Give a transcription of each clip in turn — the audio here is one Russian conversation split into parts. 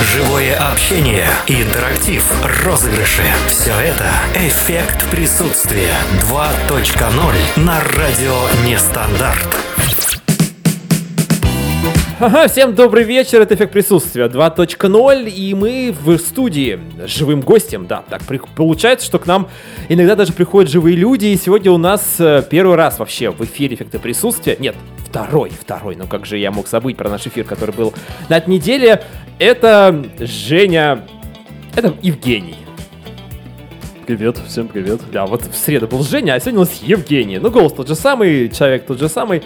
Живое общение, интерактив, розыгрыши. Все это эффект присутствия 2.0 на радио Нестандарт. Ага, всем добрый вечер, это эффект присутствия 2.0, и мы в студии с живым гостем, да, так при- получается, что к нам иногда даже приходят живые люди, и сегодня у нас э, первый раз вообще в эфире эффекта присутствия, нет, второй, второй, ну как же я мог забыть про наш эфир, который был на этой неделе, это Женя, это Евгений. Привет, всем привет. Да, вот в среду был Женя, а сегодня у нас Евгений. Ну, голос тот же самый, человек тот же самый.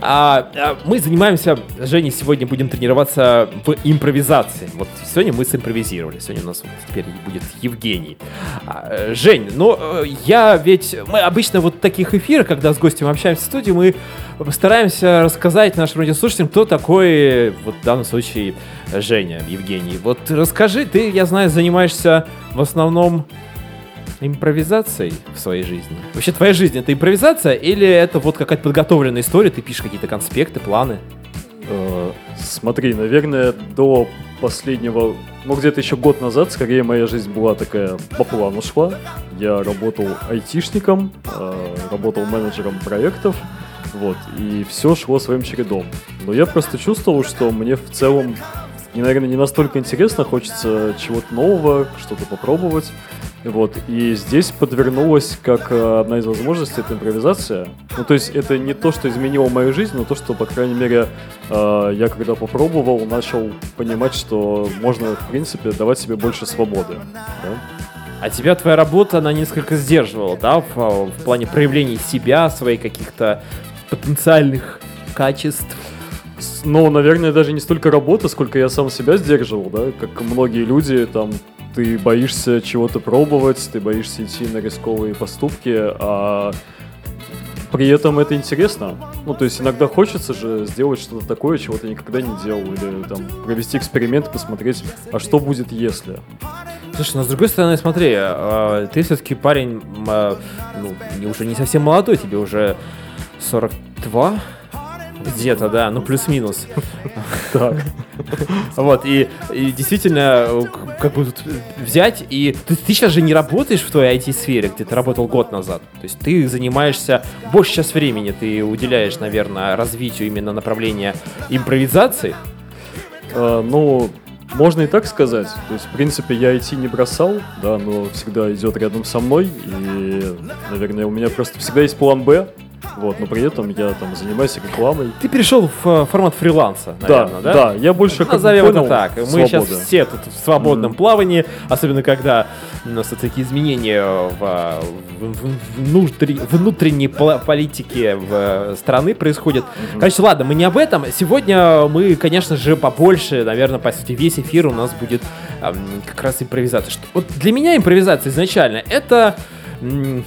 А, а, мы занимаемся, с Женей сегодня будем тренироваться в импровизации. Вот сегодня мы симпровизировали. Сегодня у нас вот теперь будет Евгений. А, Жень, ну, э, я ведь... Мы обычно вот таких эфирах, когда с гостем общаемся в студии, мы постараемся рассказать нашим радиослушателям, кто такой, вот в данном случае, Женя, Евгений. Вот расскажи, ты, я знаю, занимаешься в основном импровизацией в своей жизни? Вообще, твоя жизнь это импровизация или это вот какая-то подготовленная история, ты пишешь какие-то конспекты, планы? Э, смотри, наверное, до последнего, ну где-то еще год назад, скорее моя жизнь была такая по плану шла. Я работал айтишником, э, работал менеджером проектов, вот, и все шло своим чередом. Но я просто чувствовал, что мне в целом, не, наверное, не настолько интересно, хочется чего-то нового, что-то попробовать. Вот, и здесь подвернулась как э, одна из возможностей, это импровизация. Ну, то есть это не то, что изменило мою жизнь, но то, что, по крайней мере, э, я когда попробовал, начал понимать, что можно, в принципе, давать себе больше свободы. да. А тебя твоя работа, она несколько сдерживала, да, в, в плане проявления себя, своих каких-то потенциальных качеств? Ну, наверное, даже не столько работа, сколько я сам себя сдерживал, да, как многие люди, там, ты боишься чего-то пробовать, ты боишься идти на рисковые поступки, а при этом это интересно. Ну, то есть иногда хочется же сделать что-то такое, чего ты никогда не делал, или там провести эксперимент, посмотреть, а что будет если. Слушай, ну с другой стороны, смотри, а, ты все-таки парень, а, ну, не- уже не совсем молодой, тебе уже 42? Где-то, да, ну плюс-минус. Так. Вот, и, и действительно, э, как бы тут взять, и ты, ты сейчас же не работаешь в твоей IT-сфере, где ты работал год назад. То есть ты занимаешься, больше сейчас времени ты уделяешь, наверное, развитию именно направления импровизации. А, ну, можно и так сказать. То есть, в принципе, я идти не бросал, да, но всегда идет рядом со мной. И, наверное, у меня просто всегда есть план Б. Вот, но при этом я там занимаюсь рекламой. Ты перешел в э, формат фриланса, наверное, да? да, я больше как бы Назовем понял это так. Мы сейчас все тут в свободном плавании, особенно когда у нас такие изменения в, в- внутри- внутренней политике в, э, страны происходят. Короче, ладно, мы не об этом. Сегодня мы, конечно же, побольше, наверное, по сути, весь эфир у нас будет ам, как раз импровизация. Что- Вот для меня импровизация изначально это... м,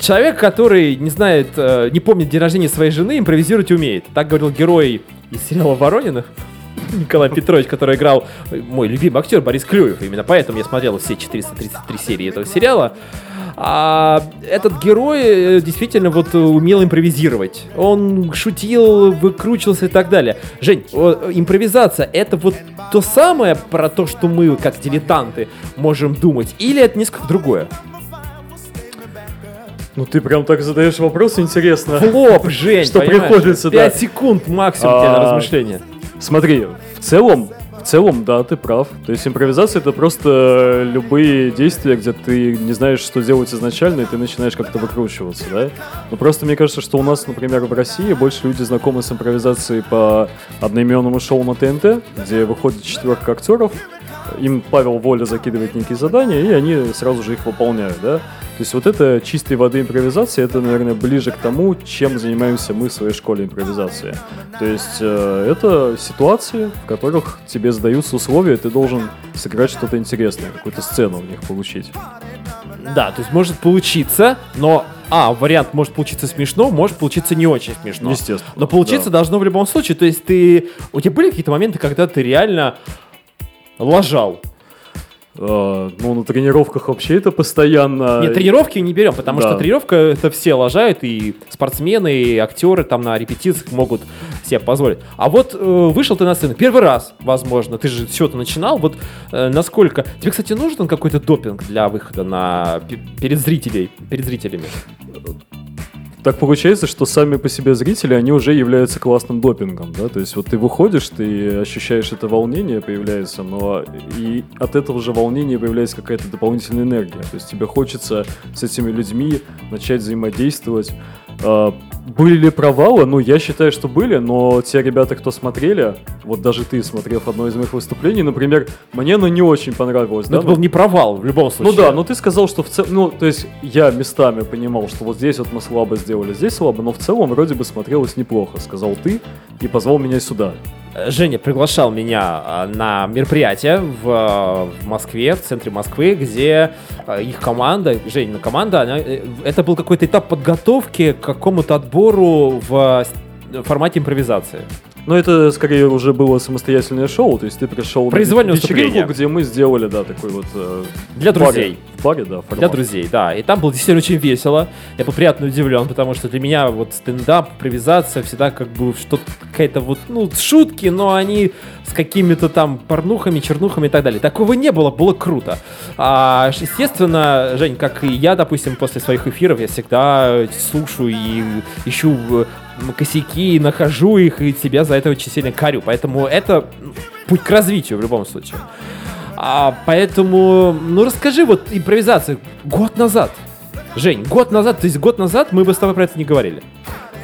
Человек, который не знает, э, не помнит день рождения своей жены, импровизировать умеет. Так говорил герой из сериала Воронина. Николай Петрович, который играл э, мой любимый актер Борис Клюев. Именно поэтому я смотрел все 433 серии этого сериала. А этот герой э, действительно вот умел импровизировать. Он шутил, выкручивался и так далее. Жень, импровизация это вот то самое про то, что мы, как дилетанты, можем думать, или это несколько другое? Ну, ты прям так задаешь вопрос, интересно. Флоп, Жень, Что приходится, да. 5 секунд максимум тебе на А, размышление. Смотри, в целом, в целом, да, ты прав. То есть импровизация это просто любые действия, где ты не знаешь, что делать изначально, и ты начинаешь как-то выкручиваться, да? Но просто мне кажется, что у нас, например, в России больше люди знакомы с импровизацией по одноименному шоу на ТНТ, где выходит четверка актеров, им Павел Воля закидывает некие задания, и они сразу же их выполняют, да? То есть вот это чистой воды импровизация, это, наверное, ближе к тому, чем занимаемся мы в своей школе импровизации. То есть э, это ситуации, в которых тебе задаются условия, и ты должен сыграть что-то интересное, какую-то сцену в них получить. Да, то есть может получиться, но... А, вариант может получиться смешно, может получиться не очень смешно. Естественно. Но получиться да. должно в любом случае. То есть ты... У тебя были какие-то моменты, когда ты реально лажал? Э, ну, на тренировках вообще это постоянно... Нет, тренировки не берем, потому Да. что тренировка это все лажают, и спортсмены, и актеры там на репетициях могут себе позволить. А вот э, вышел ты на сцену первый раз, возможно, ты же все-то начинал, вот э, насколько... Тебе, кстати, нужен какой-то допинг для выхода на... пе- перед зрителей, перед зрителями? Так получается, что сами по себе зрители, они уже являются классным допингом, да, то есть вот ты выходишь, ты ощущаешь это волнение появляется, но и от этого же волнения появляется какая-то дополнительная энергия, то есть тебе хочется с этими людьми начать взаимодействовать. А, были ли провалы? Ну, я считаю, что были, но те ребята, кто смотрели, вот даже ты, смотрев одно из моих выступлений, например, мне оно не очень понравилось, Ну, да, это был не провал в любом ну случае. да, но ты сказал, что в целом, ну, то есть я местами понимал, что вот здесь вот мы слабо сделали, здесь слабо, но в целом вроде бы смотрелось неплохо, сказал ты и позвал меня сюда. Женя приглашал меня а, на мероприятие в, а, в Москве, в центре Москвы, где а, их команда, Женина команда, она, э, это был какой-то этап подготовки к какому-то отбору в с- формате импровизации. Но это скорее уже было самостоятельное шоу, то есть ты пришел Произвольное на вечеринку, где мы сделали, да, такой вот... э, Для баре. друзей. В баре, да, формат. Для друзей, да. И там было действительно очень весело. Я был приятно удивлен, потому что для меня вот стендап, импровизация всегда как бы что-то какая-то вот, ну, шутки, но они с какими-то там порнухами, чернухами и так далее. Такого не было, было круто. А, естественно, Жень, как и я, допустим, после своих эфиров, я всегда слушаю и ищу э, косяки, нахожу их, и себя за это очень сильно корю. Поэтому это путь к развитию в любом случае. А, поэтому, ну расскажи вот импровизация год назад. Жень, год назад, то есть год назад мы бы с тобой про это не говорили.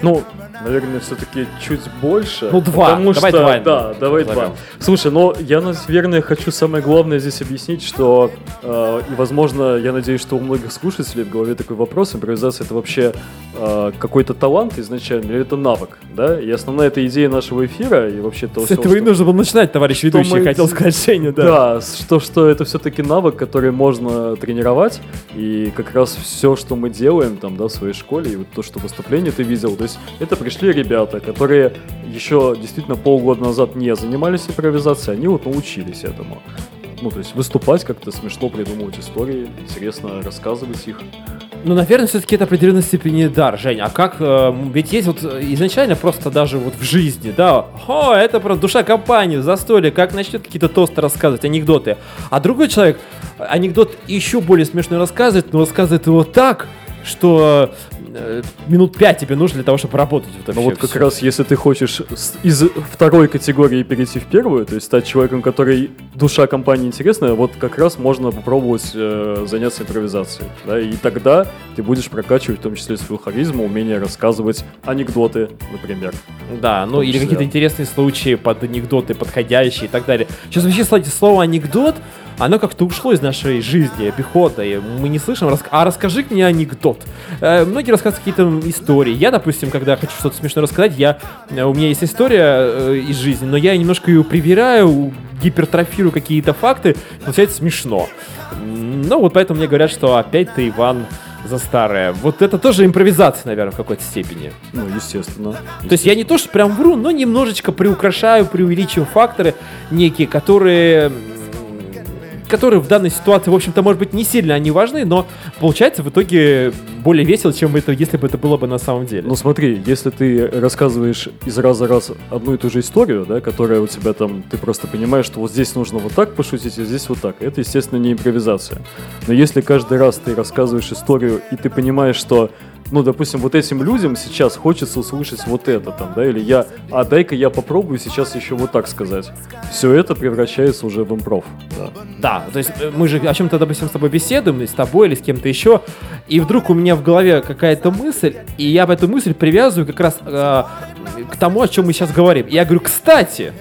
Ну, наверное, все-таки чуть больше. Ну, два. Потому Давай что, два. Да, давай два. Слушай, но я, наверное, хочу самое главное здесь объяснить, что, э, и, возможно, я надеюсь, что у многих слушателей в голове такой вопрос, импровизация это вообще э, какой-то талант изначально, или это навык, да? И основная эта идея нашего эфира, и вообще то, С этого и нужно было начинать, товарищ ведущий, мы- хотел сказать Женя, да. Да, что, что это все-таки навык, который можно тренировать, и как раз все, что мы делаем там, да, в своей школе, и вот то, что выступление ты видел, то есть это пришли ребята, которые еще действительно полгода назад не занимались импровизацией, они вот научились этому. Ну, то есть выступать как-то смешно, придумывать истории, интересно рассказывать их. Ну, наверное, все-таки это определенной степени дар, Жень. А как, э, ведь есть вот э, изначально просто даже вот в жизни, да, о, это просто душа компании, застолье, как начнет какие-то тосты рассказывать, анекдоты. А другой человек анекдот еще более смешной рассказывает, но рассказывает его так, что э, минут пять тебе нужно для того, чтобы работать. Вот Но вообще вот как всё. раз если ты хочешь из второй категории перейти в первую, то есть стать человеком, который душа компании интересная, вот как раз можно попробовать э, заняться импровизацией. Да, и тогда ты будешь прокачивать в том числе свою харизму, умение рассказывать анекдоты, например. Да, ну или какие-то интересные случаи под анекдоты, подходящие и так далее. Сейчас вообще, кстати, слово анекдот, оно как-то ушло из нашей жизни, обихода, и мы не слышим, рас- а расскажи мне анекдот. Э, многие рассказывают какие-то истории. Я, допустим, когда хочу что-то смешное рассказать, я, э, у меня есть история э, из жизни, но я немножко ее привираю, гипертрофирую какие-то факты, получается смешно. Ну вот поэтому мне говорят, что опять ты, Иван, за старое. Вот это тоже импровизация, наверное, в какой-то степени. Ну, естественно. То есть я не то, что прям вру, но немножечко приукрашаю, преувеличиваю факторы некие, которые которые в данной ситуации, в общем-то, может быть, не сильно они важны, но получается в итоге более весело, чем это, если бы это было бы на самом деле. Ну смотри, если ты рассказываешь из раза в раз одну и ту же историю, да, которая у тебя там, ты просто понимаешь, что вот здесь нужно вот так пошутить, а здесь вот так. Это, естественно, не импровизация. Но если каждый раз ты рассказываешь историю, и ты понимаешь, что ну, допустим, вот этим людям сейчас хочется услышать вот это там, да, или я, а дай-ка я попробую сейчас еще вот так сказать. Все это превращается уже в импров. Да. Да, то есть э, мы же о чем-то, допустим, с тобой беседуем, с тобой, или с кем-то еще, и вдруг у меня в голове какая-то мысль, и я в эту мысль привязываю как раз э, к тому, о чем мы сейчас говорим. И я говорю, кстати,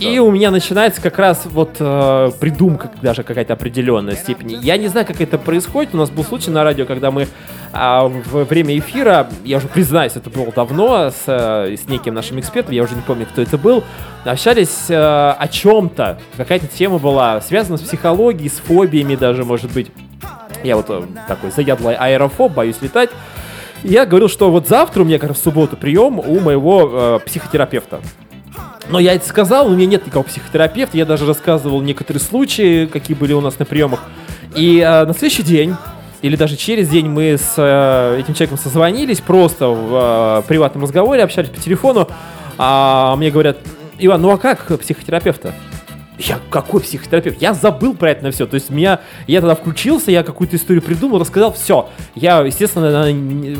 и у меня начинается как раз вот э, придумка даже какая-то определенная степени. Я не знаю, как это происходит. У нас был случай на радио, когда мы а, в время эфира, я уже признаюсь, это было давно, с, э, с неким нашим экспертом, я уже не помню, кто это был, общались э, о чем-то. Какая-то тема была связана с психологией, с фобиями даже, может быть. Я вот э, такой заядлый аэрофоб, боюсь летать. Я говорил, что вот завтра у меня как раз в субботу прием у моего э, психотерапевта. Но я это сказал, у меня нет никакого психотерапевта, я даже рассказывал некоторые случаи, какие были у нас на приемах. И э, на следующий день, или даже через день мы с э, этим человеком созвонились, просто в э, приватном разговоре, общались по телефону. А мне говорят, Иван, ну а как психотерапевта? Я какой психотерапевт? Я забыл про это на все. То есть меня, я тогда включился, я какую-то историю придумал, рассказал, все. Я, естественно, она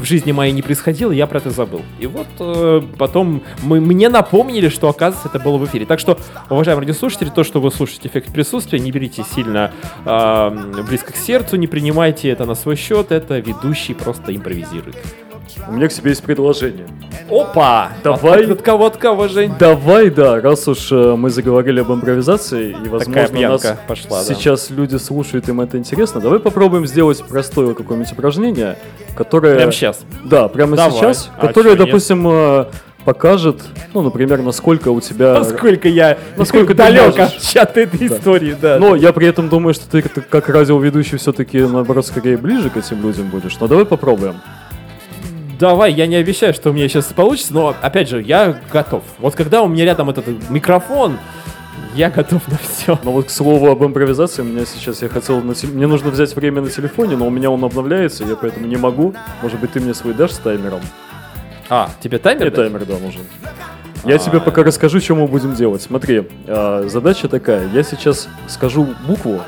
в жизни моей не происходила, я про это забыл. И вот э, потом мы, мне напомнили, что, оказывается, это было в эфире. Так что, уважаемые радиослушатели, то, что вы слушаете эффект присутствия, не берите сильно э, близко к сердцу, не принимайте это на свой счет, это ведущий просто импровизирует. У меня к тебе есть предложение. Опа! Давай. От, от кого, от кого, Жень? Давай, да, раз уж э, мы заговорили об импровизации, и, возможно, нас пошла, да. сейчас люди слушают, им это интересно, давай попробуем сделать простое какое-нибудь упражнение, которое... Прямо сейчас. Да, прямо Давай. сейчас, А которое, чё, нет? допустим, э, покажет, ну, например, насколько у тебя... Насколько я Насколько далек можешь. от этой Да. истории, да. Но я при этом думаю, что ты как- как радиоведущий все-таки, наоборот, скорее ближе к этим людям будешь. Но давай попробуем. Давай, я не обещаю, что у меня сейчас получится, но, опять же, я готов. Вот когда у меня рядом этот микрофон, я готов на все. Но вот к слову об импровизации, у меня сейчас я хотел... на те- Мне нужно взять время на телефоне, но у меня он обновляется, я поэтому не могу. Может быть, ты мне свой дашь с таймером? А, тебе таймер? Мне дать? таймер, да, нужен. Я тебе пока расскажу, что мы будем делать. Смотри, а, задача такая. Я сейчас скажу букву,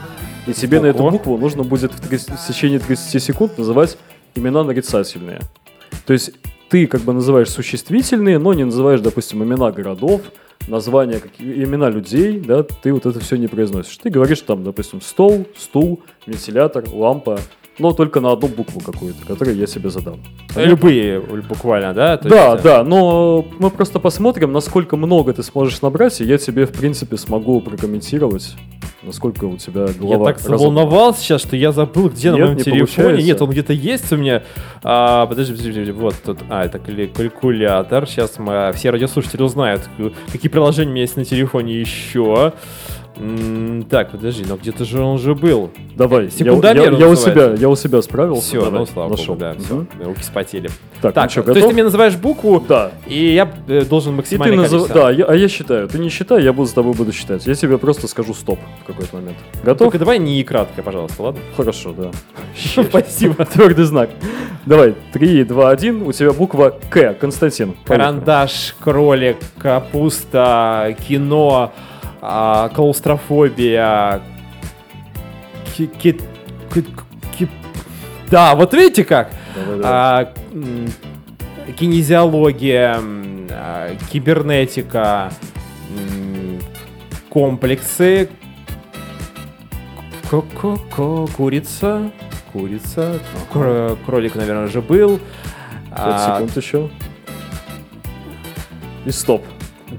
и тебе на эту Ого. букву нужно будет в, трис- в течение 30 секунд называть имена нарицательные. То есть ты как бы называешь существительные, но не называешь, допустим, имена городов, названия, какие- имена людей, да, ты вот это все не произносишь. Ты говоришь там, допустим, стол, стул, вентилятор, лампа, но только на одну букву какую-то, которую я себе задам. Любые, буквально, да? То Да, есть, э, да, но мы просто посмотрим, насколько много ты сможешь набрать, и я тебе, в принципе, смогу прокомментировать, насколько у тебя Я голова так разобрана. заволновался сейчас, что я забыл, где Нет, на моем не телефоне. получается. Нет, он где-то есть у меня. А, подожди, подожди, подожди, вот тут. А, это калькулятор. Сейчас мы а, все радиослушатели узнают, какие приложения у меня есть на телефоне еще. М, Так, подожди, но где-то же он уже был. Давай, я, Секундомер я- я у называется. себя, я у себя справился. Все, давай, ну слава нашел. богу, да, все. Мгм. Руки вспотели. Так, Так, ну что, то есть ты мне называешь букву, Да. и я э, должен И ты максимально назыв... Да, я- а я считаю. Ты не считай, я буду с тобой буду считать. Я тебе просто скажу стоп в какой-то момент. Готов? Только давай не кратко, пожалуйста, ладно? Хорошо, да. Спасибо. Твердый знак. Давай, 3, 2, 1. У тебя буква К. Константин. Карандаш, кролик, капуста, кино, а, клаустрофобия. ки- ки- ки- ки- Да, вот видите как? Давай, давай. А, кинезиология, а, кибернетика, комплексы, курица, курица, кро- кролик, наверное, же был. Пять А, секунд еще. И стоп.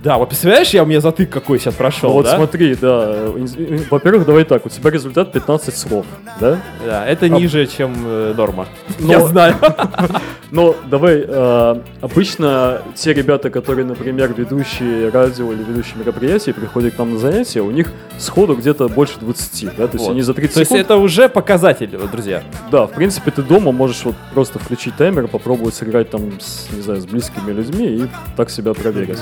Да, вот представляешь, я у меня затык какой сейчас прошел, вот да? смотри, да. э, Во-первых, давай так. У тебя результат 15 слов, да? Да, это ниже, чем э, норма. Но- Я знаю. Но давай, э, обычно те ребята, которые, например, ведущие радио или ведущие мероприятия, приходят к нам на занятия, у них сходу где-то больше 20, да? То есть Вот. они за 30 То есть секунд... это уже показатель, вот, друзья. Да, в принципе, ты дома можешь вот просто включить таймер, попробовать сыграть там, с, не знаю, с близкими людьми и так себя проверить.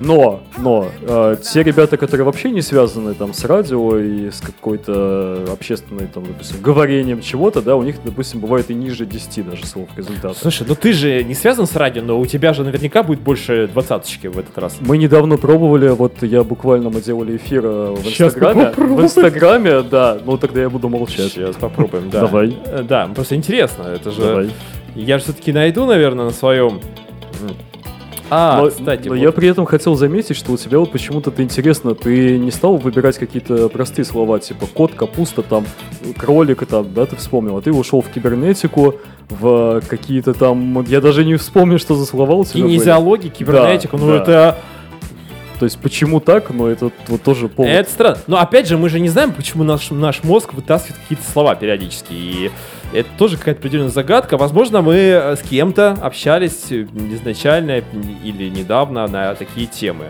Но, но, э, те ребята, которые вообще не связаны там с радио и с какой-то общественной, там, допустим, говорением чего-то, да, у них, допустим, бывает и ниже 10 даже слов результата. Слушай, ну ты же не связан с радио, но у тебя же наверняка будет больше двадцаточки в этот раз. Мы недавно пробовали, вот я буквально, мы делали эфир э, в Щас Инстаграме. В Инстаграме, да, ну тогда я буду молчать. Сейчас попробуем, да. Давай. Э, Да, просто интересно, это же... Давай. Я же все-таки найду, наверное, на своем... А, но, кстати, но вот- я при этом хотел заметить, что у тебя вот почему-то это интересно, ты не стал выбирать какие-то простые слова, типа кот, капуста, там, кролик, там, да, ты вспомнил, а ты ушел в кибернетику, в какие-то там, я даже не вспомню, что за слова у тебя были. кинезиология, кибернетика, ну да. это... То есть почему так, но это вот тоже повод. Это странно. Но опять же, мы же не знаем, почему наш, наш мозг вытаскивает какие-то слова периодически. И это тоже какая-то определенная загадка. Возможно, мы э, с кем-то общались э, изначально или недавно на такие темы.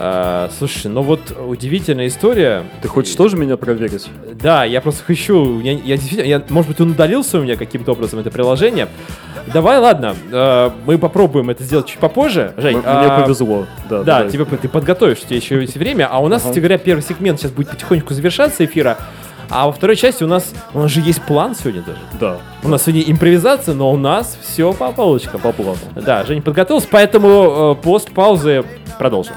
А, слушай, ну вот удивительная история. Ты хочешь тоже меня проверить? Да, я просто хочу. Я, я действительно, я- может быть, он удалился у меня каким-то образом это приложение. Давай, ладно, э, мы попробуем это сделать чуть попозже. Жень, а, Мне повезло. Да, да, тебе, ты подготовишь, у тебя еще есть время. А у нас, кстати говоря, первый сегмент сейчас будет потихонечку завершаться эфира. А во второй части у нас, у нас же есть план сегодня даже. Да, У нас сегодня импровизация, но у нас все по полочкам. по плану. Да, Женя подготовился, поэтому э, пост паузы продолжим.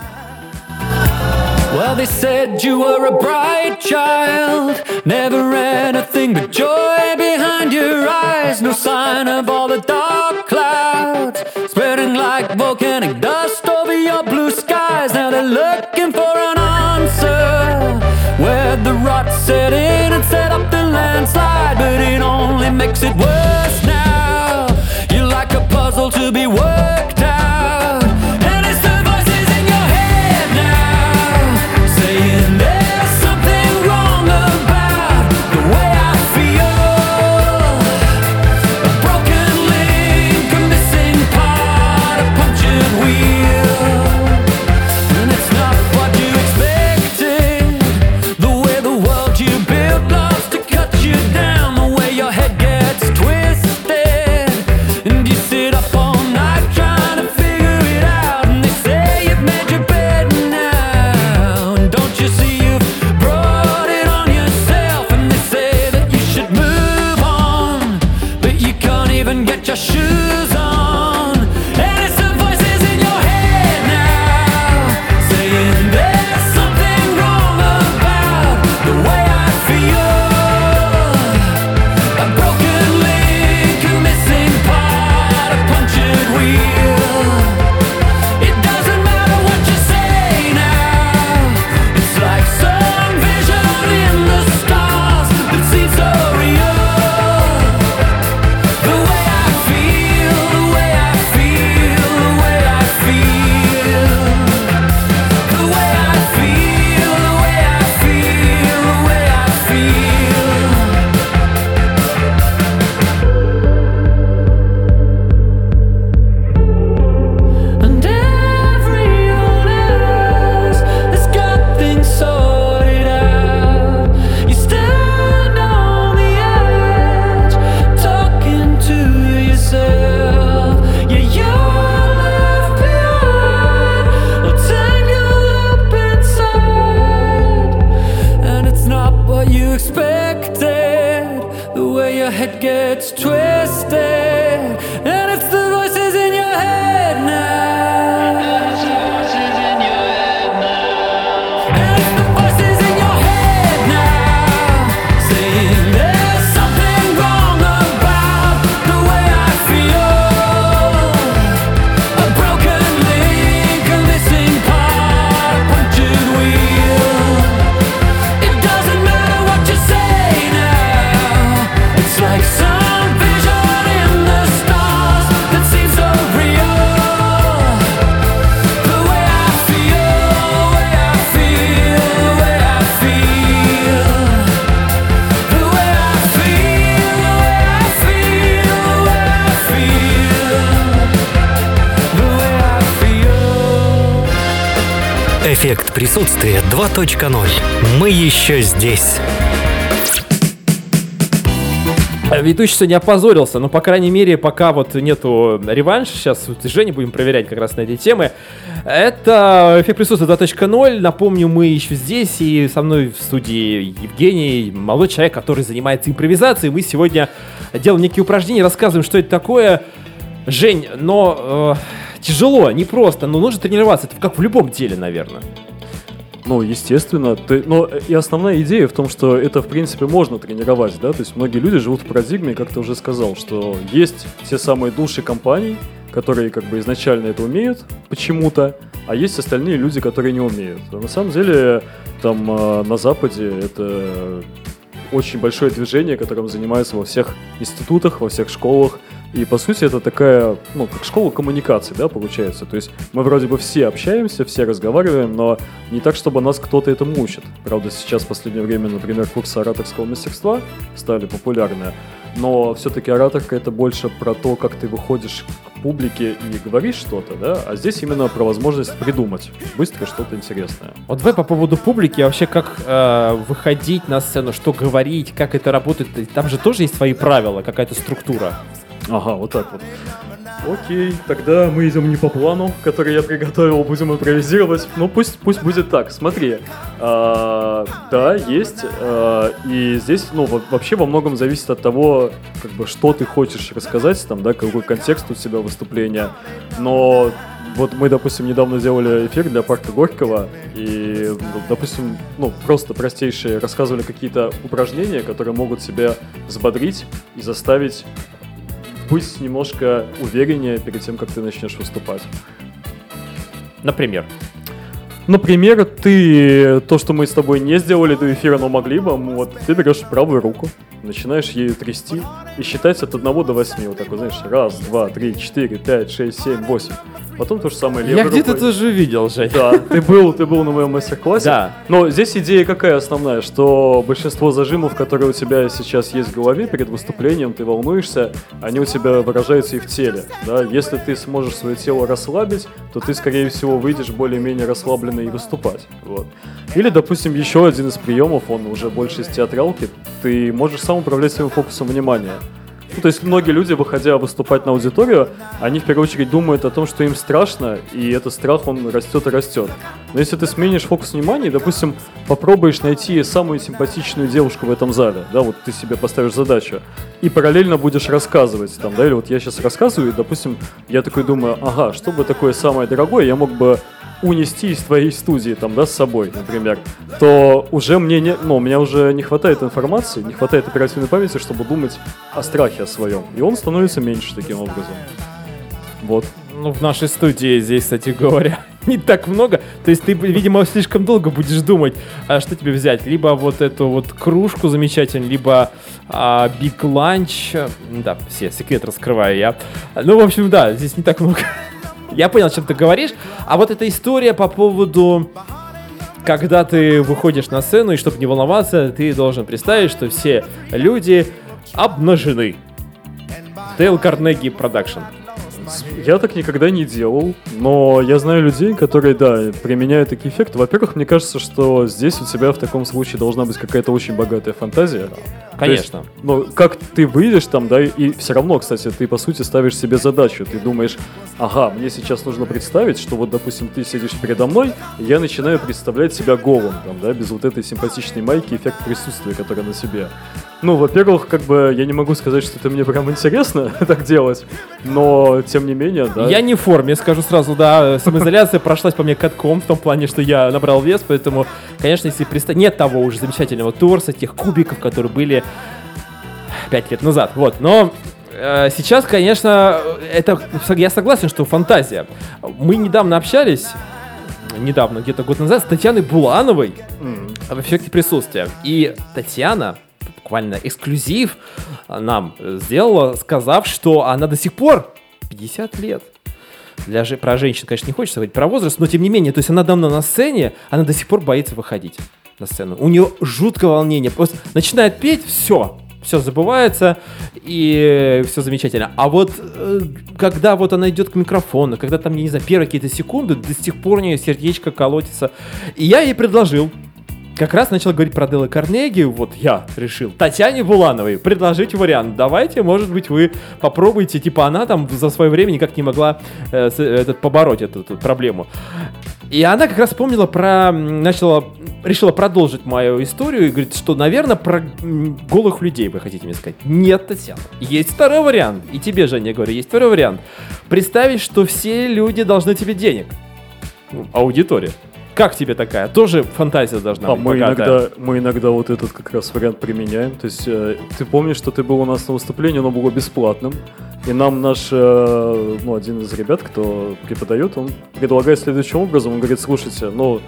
Well, they said you were a bright child, never anything but joy behind your eyes. No sign of all the dark clouds spreading like volcanic dust over your blue skies. Now they're looking for an answer where the rot set in and set up the landslide, but it only makes it worse now. You're like a puzzle to be worked Присутствия 2.0. Мы еще здесь. Ведущий сегодня опозорился, но, по крайней мере, пока вот нету реванша, сейчас вот с Женей будем проверять как раз на эти темы. Это эффект присутствия 2.0. Напомню, мы еще здесь, и со мной в студии Евгений, молодой человек, который занимается импровизацией. Мы сегодня делаем некие упражнения, рассказываем, что это такое. Жень, но э, тяжело, непросто, но нужно тренироваться. Это как в любом деле, наверное. Ну, естественно. Ты, но и основная идея в том, что это, в принципе, можно тренировать, да, то есть многие люди живут в парадигме, как ты уже сказал, что есть те самые души компаний, которые как бы изначально это умеют почему-то, а есть остальные люди, которые не умеют. А на самом деле, там э, на Западе это очень большое движение, которым занимаются во всех институтах, во всех школах. И по сути это такая, ну, как школа коммуникаций, да, получается. То есть мы вроде бы все общаемся, все разговариваем, но не так, чтобы нас кто-то этому учит. Правда, сейчас в последнее время, например, курсы ораторского мастерства стали популярны. Но все-таки ораторка это больше про то, как ты выходишь к публике и говоришь что-то, да, а здесь именно про возможность придумать быстро что-то интересное. Вот давай по поводу публики, вообще как э, выходить на сцену, что говорить, как это работает. Там же тоже есть свои правила, какая-то структура. Ага, вот так вот. Окей, тогда мы идем не по плану, который я приготовил, будем импровизировать. Ну пусть, пусть будет так. Смотри, а, да, есть, а, и здесь, ну во- вообще во многом зависит от того, как бы что ты хочешь рассказать, там, да, какой контекст у тебя выступления. Но вот мы, допустим, недавно делали эфир для парка Горького, и, допустим, ну, просто простейшие рассказывали какие-то упражнения, которые могут тебя взбодрить и заставить быть немножко увереннее перед тем, как ты начнешь выступать. Например. Например, ты то, что мы с тобой не сделали до эфира, но могли бы, вот ты берешь правую руку, начинаешь ею трясти и считать от 1 до 8. Вот такой, знаешь, раз, два, три, четыре, пять, шесть, семь, восемь. Потом то же самое левой Я где-то тоже видел, Жень. Да, ты был, ты был на моем мастер-классе. Да. Но здесь идея какая основная, что большинство зажимов, которые у тебя сейчас есть в голове перед выступлением, ты волнуешься, они у тебя выражаются и в теле. Да? Если ты сможешь свое тело расслабить, то ты, скорее всего, выйдешь более-менее расслабленный и выступать. Вот. Или, допустим, еще один из приемов, он уже больше из театралки, ты можешь сам управлять своим фокусом внимания. Ну, то есть многие люди, выходя выступать на аудиторию, они в первую очередь думают о том, что им страшно, и этот страх, он растет и растет. Но если ты сменишь фокус внимания, допустим, попробуешь найти самую симпатичную девушку в этом зале, да, вот ты себе поставишь задачу, и параллельно будешь рассказывать, там, да, или вот я сейчас рассказываю, и, допустим, я такой думаю, ага, что бы такое самое дорогое я мог бы унести из твоей студии, там, да, с собой, например, то уже мне не, ну, у меня уже не хватает информации, не хватает оперативной памяти, чтобы думать о страхе о своем. И он становится меньше таким образом. Вот. Ну, в нашей студии здесь, кстати говоря, не так много. То есть ты, видимо, слишком долго будешь думать, а что тебе взять. Либо вот эту вот кружку замечательную, либо а, Big Lunch. Да, все, секрет раскрываю я. Ну, в общем, да, здесь не так много. Я понял, о чем ты говоришь. А вот эта история по поводу когда ты выходишь на сцену, и чтобы не волноваться, ты должен представить, что все люди обнажены. Дейл Карнеги Production. Я так никогда не делал, но я знаю людей, которые, да, применяют такие эффекты. Во-первых, мне кажется, что здесь у тебя в таком случае должна быть какая-то очень богатая фантазия. Конечно. Ну, как ты выйдешь там, да, и все равно, кстати, ты, по сути, ставишь себе задачу. Ты думаешь, ага, мне сейчас нужно представить, что вот, допустим, ты сидишь передо мной, и я начинаю представлять себя голым, там, да, без вот этой симпатичной майки, эффект присутствия, который на себе. Ну, во-первых, как бы я не могу сказать, что это мне прям интересно так делать, но тем не менее, да. Я не в форме, скажу сразу, да. Самоизоляция прошлась по мне катком в том плане, что я набрал вес, поэтому, конечно, если представить... Нет того уже замечательного торса, тех кубиков, которые были пять лет назад, вот. Но э, сейчас, конечно, это... Я согласен, что фантазия. Мы недавно общались, недавно, где-то год назад, с Татьяной Булановой М. в эффекте присутствия. И Татьяна, буквально эксклюзив нам сделала, сказав, что она до сих пор 50 лет. Для про женщин, конечно, не хочется говорить про возраст, но тем не менее, то есть она давно на сцене, она до сих пор боится выходить на сцену. У нее жуткое волнение. Просто начинает петь, все, все забывается, и все замечательно. А вот э, когда вот она идет к микрофону, когда там, я не знаю, первые какие-то секунды, до сих пор у нее сердечко колотится. И я ей предложил, как раз начал говорить про Делла Карнеги, вот я решил, Татьяне Булановой предложить вариант. Давайте, может быть, вы попробуйте, типа она там за свое время никак не могла э, с- этот, побороть эту, эту проблему. И она как раз вспомнила про, начала, решила продолжить мою историю и говорит, что, наверное, про голых людей вы хотите мне сказать. Нет, Татьяна, есть второй вариант. И тебе, Женя, я говорю, есть второй вариант. Представить, что все люди должны тебе денег. Аудитория. Как тебе такая? Тоже фантазия должна А быть мы богатая. иногда, мы иногда вот этот как раз вариант применяем. То есть э, ты помнишь, что ты был у нас на выступлении, оно было бесплатным. И нам наш, э, ну, один из ребят, кто преподает, он предлагает следующим образом. Он говорит, слушайте, ну,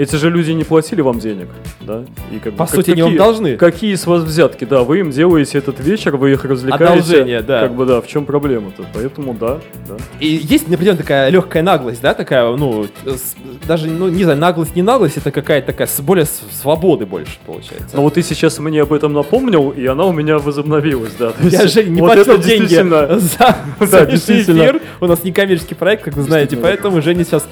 эти же люди не платили вам денег, да? И как По как- сути, они вам какие- должны. Какие с вас взятки? Да, вы им делаете этот вечер, вы их развлекаете. Одолжение, да. Как бы, да, в чем проблема-то? Поэтому, да, да. И есть, например, такая легкая наглость, да, такая, ну, с- даже, ну, не знаю, наглость, не наглость, это какая-то такая, с- более свободы больше получается. Но вот ты сейчас мне об этом напомнил, и она у меня возобновилась, да. То Я же не вот платил деньги действительно- за Да, действительно. эфир. У нас не коммерческий проект, как вы знаете, поэтому Женя сейчас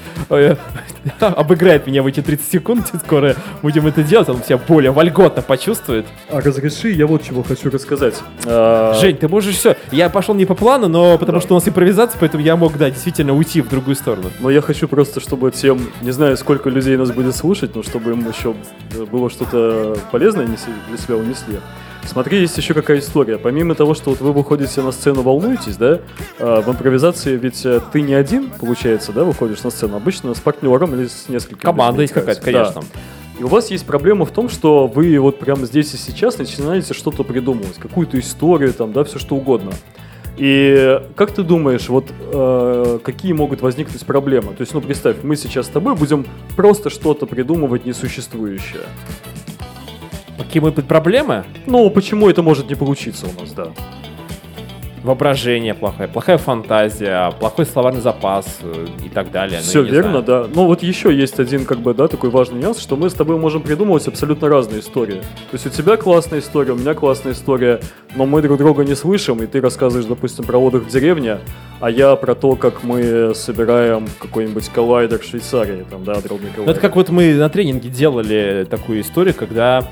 обыграет меня в эти 30 секунд, скоро будем это делать, он себя более вольготно почувствует. А разреши, я вот чего хочу рассказать. А, Жень, ты можешь все. Я пошел не по плану, но потому Да. что у нас импровизация, поэтому я мог, да, действительно уйти в другую сторону. Но я хочу просто, чтобы тем, не знаю, сколько людей нас будет слушать, но чтобы им еще э, было что-то полезное для себя унесли. Смотри, есть еще какая история. Помимо того, что вот вы выходите на сцену, волнуетесь, да, а, в импровизации ведь э, ты не один, получается, да, выходишь на сцену, обычно с партнером или с несколькими. Команда есть какая-то, конечно. Да. И у вас есть проблема в том, что вы вот прямо здесь и сейчас начинаете что-то придумывать, какую-то историю там, да, все что угодно. И как ты думаешь, вот э, какие могут возникнуть проблемы? То есть, ну представь, мы сейчас с тобой будем просто что-то придумывать несуществующее. Какие могут быть проблемы? Ну, почему это может не получиться у нас, да? Воображение плохое, плохая фантазия, плохой словарный запас э, и так далее. Ну, Все не верно, знаю. да. Но вот еще есть один, как бы, да, такой важный нюанс, что мы с тобой можем придумывать абсолютно разные истории. То есть у тебя классная история, у меня классная история, но мы друг друга не слышим, и ты рассказываешь, допустим, про отдых в деревне, а я про то, как мы собираем какой-нибудь коллайдер в Швейцарии, там, да, дробный Ну, коллайдер. это как вот мы на тренинге делали такую историю, когда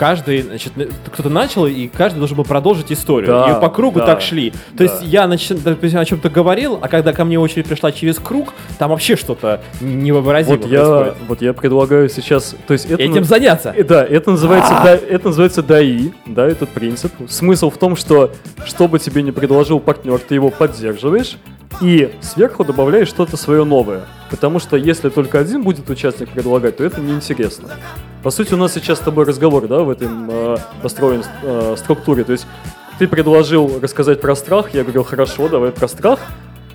каждый, значит, кто-то начал, и каждый должен был продолжить историю. Да, и по кругу да, так шли. То да. есть я нач- допустим, о чем-то говорил, а когда ко мне очередь пришла через круг, там вообще что-то невообразимое Вот я, происходит. вот я предлагаю сейчас, то есть это... Этим заняться. Да, это называется, да, это называется ДАИ, да, этот принцип. Смысл в том, что что бы тебе не предложил партнер, ты его поддерживаешь и сверху добавляешь что-то свое новое. Потому что если только один будет участник предлагать, то это неинтересно. По сути, у нас сейчас с тобой разговор, да, в этом э, построен э, структуре. То есть ты предложил рассказать про страх, я говорил, хорошо, давай про страх.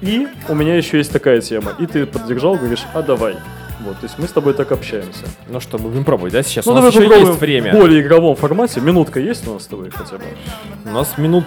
И у меня еще есть такая тема. И ты поддержал, говоришь, а давай. Вот, то есть мы с тобой так общаемся. Ну что, мы будем пробовать, да, сейчас? Ну, у нас давай еще есть время. в более игровом формате. Минутка есть у нас с тобой хотя бы? У нас минут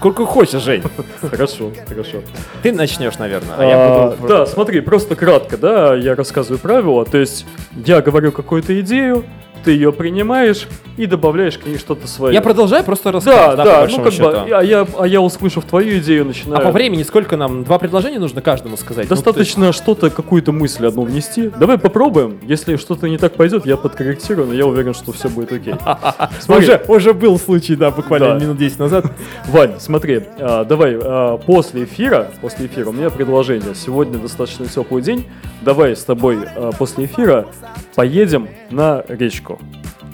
сколько хочешь, Жень. Хорошо, хорошо. Ты начнешь, наверное. А я А, буду... Да, смотри, просто кратко, да, я рассказываю правила. То есть я говорю какую-то идею, ты ее принимаешь и добавляешь к ней что-то свое. Я продолжаю просто Да, рассказывать, да, по ну большому как счету. бы, а я, а я услышав твою идею, начинаю... А по времени сколько нам? Два предложения нужно каждому сказать? Ну, Достаточно что-то, какую-то мысль одну внести. Давай попробуем. Если что-то не так пойдет, я подкорректирую, но я уверен, что все будет окей. уже, уже был случай, да, буквально Да. минут 10 назад. Вань, смотри, а, давай а, после эфира, после эфира у меня предложение. Сегодня достаточно теплый день. Давай с тобой а, после эфира поедем на речку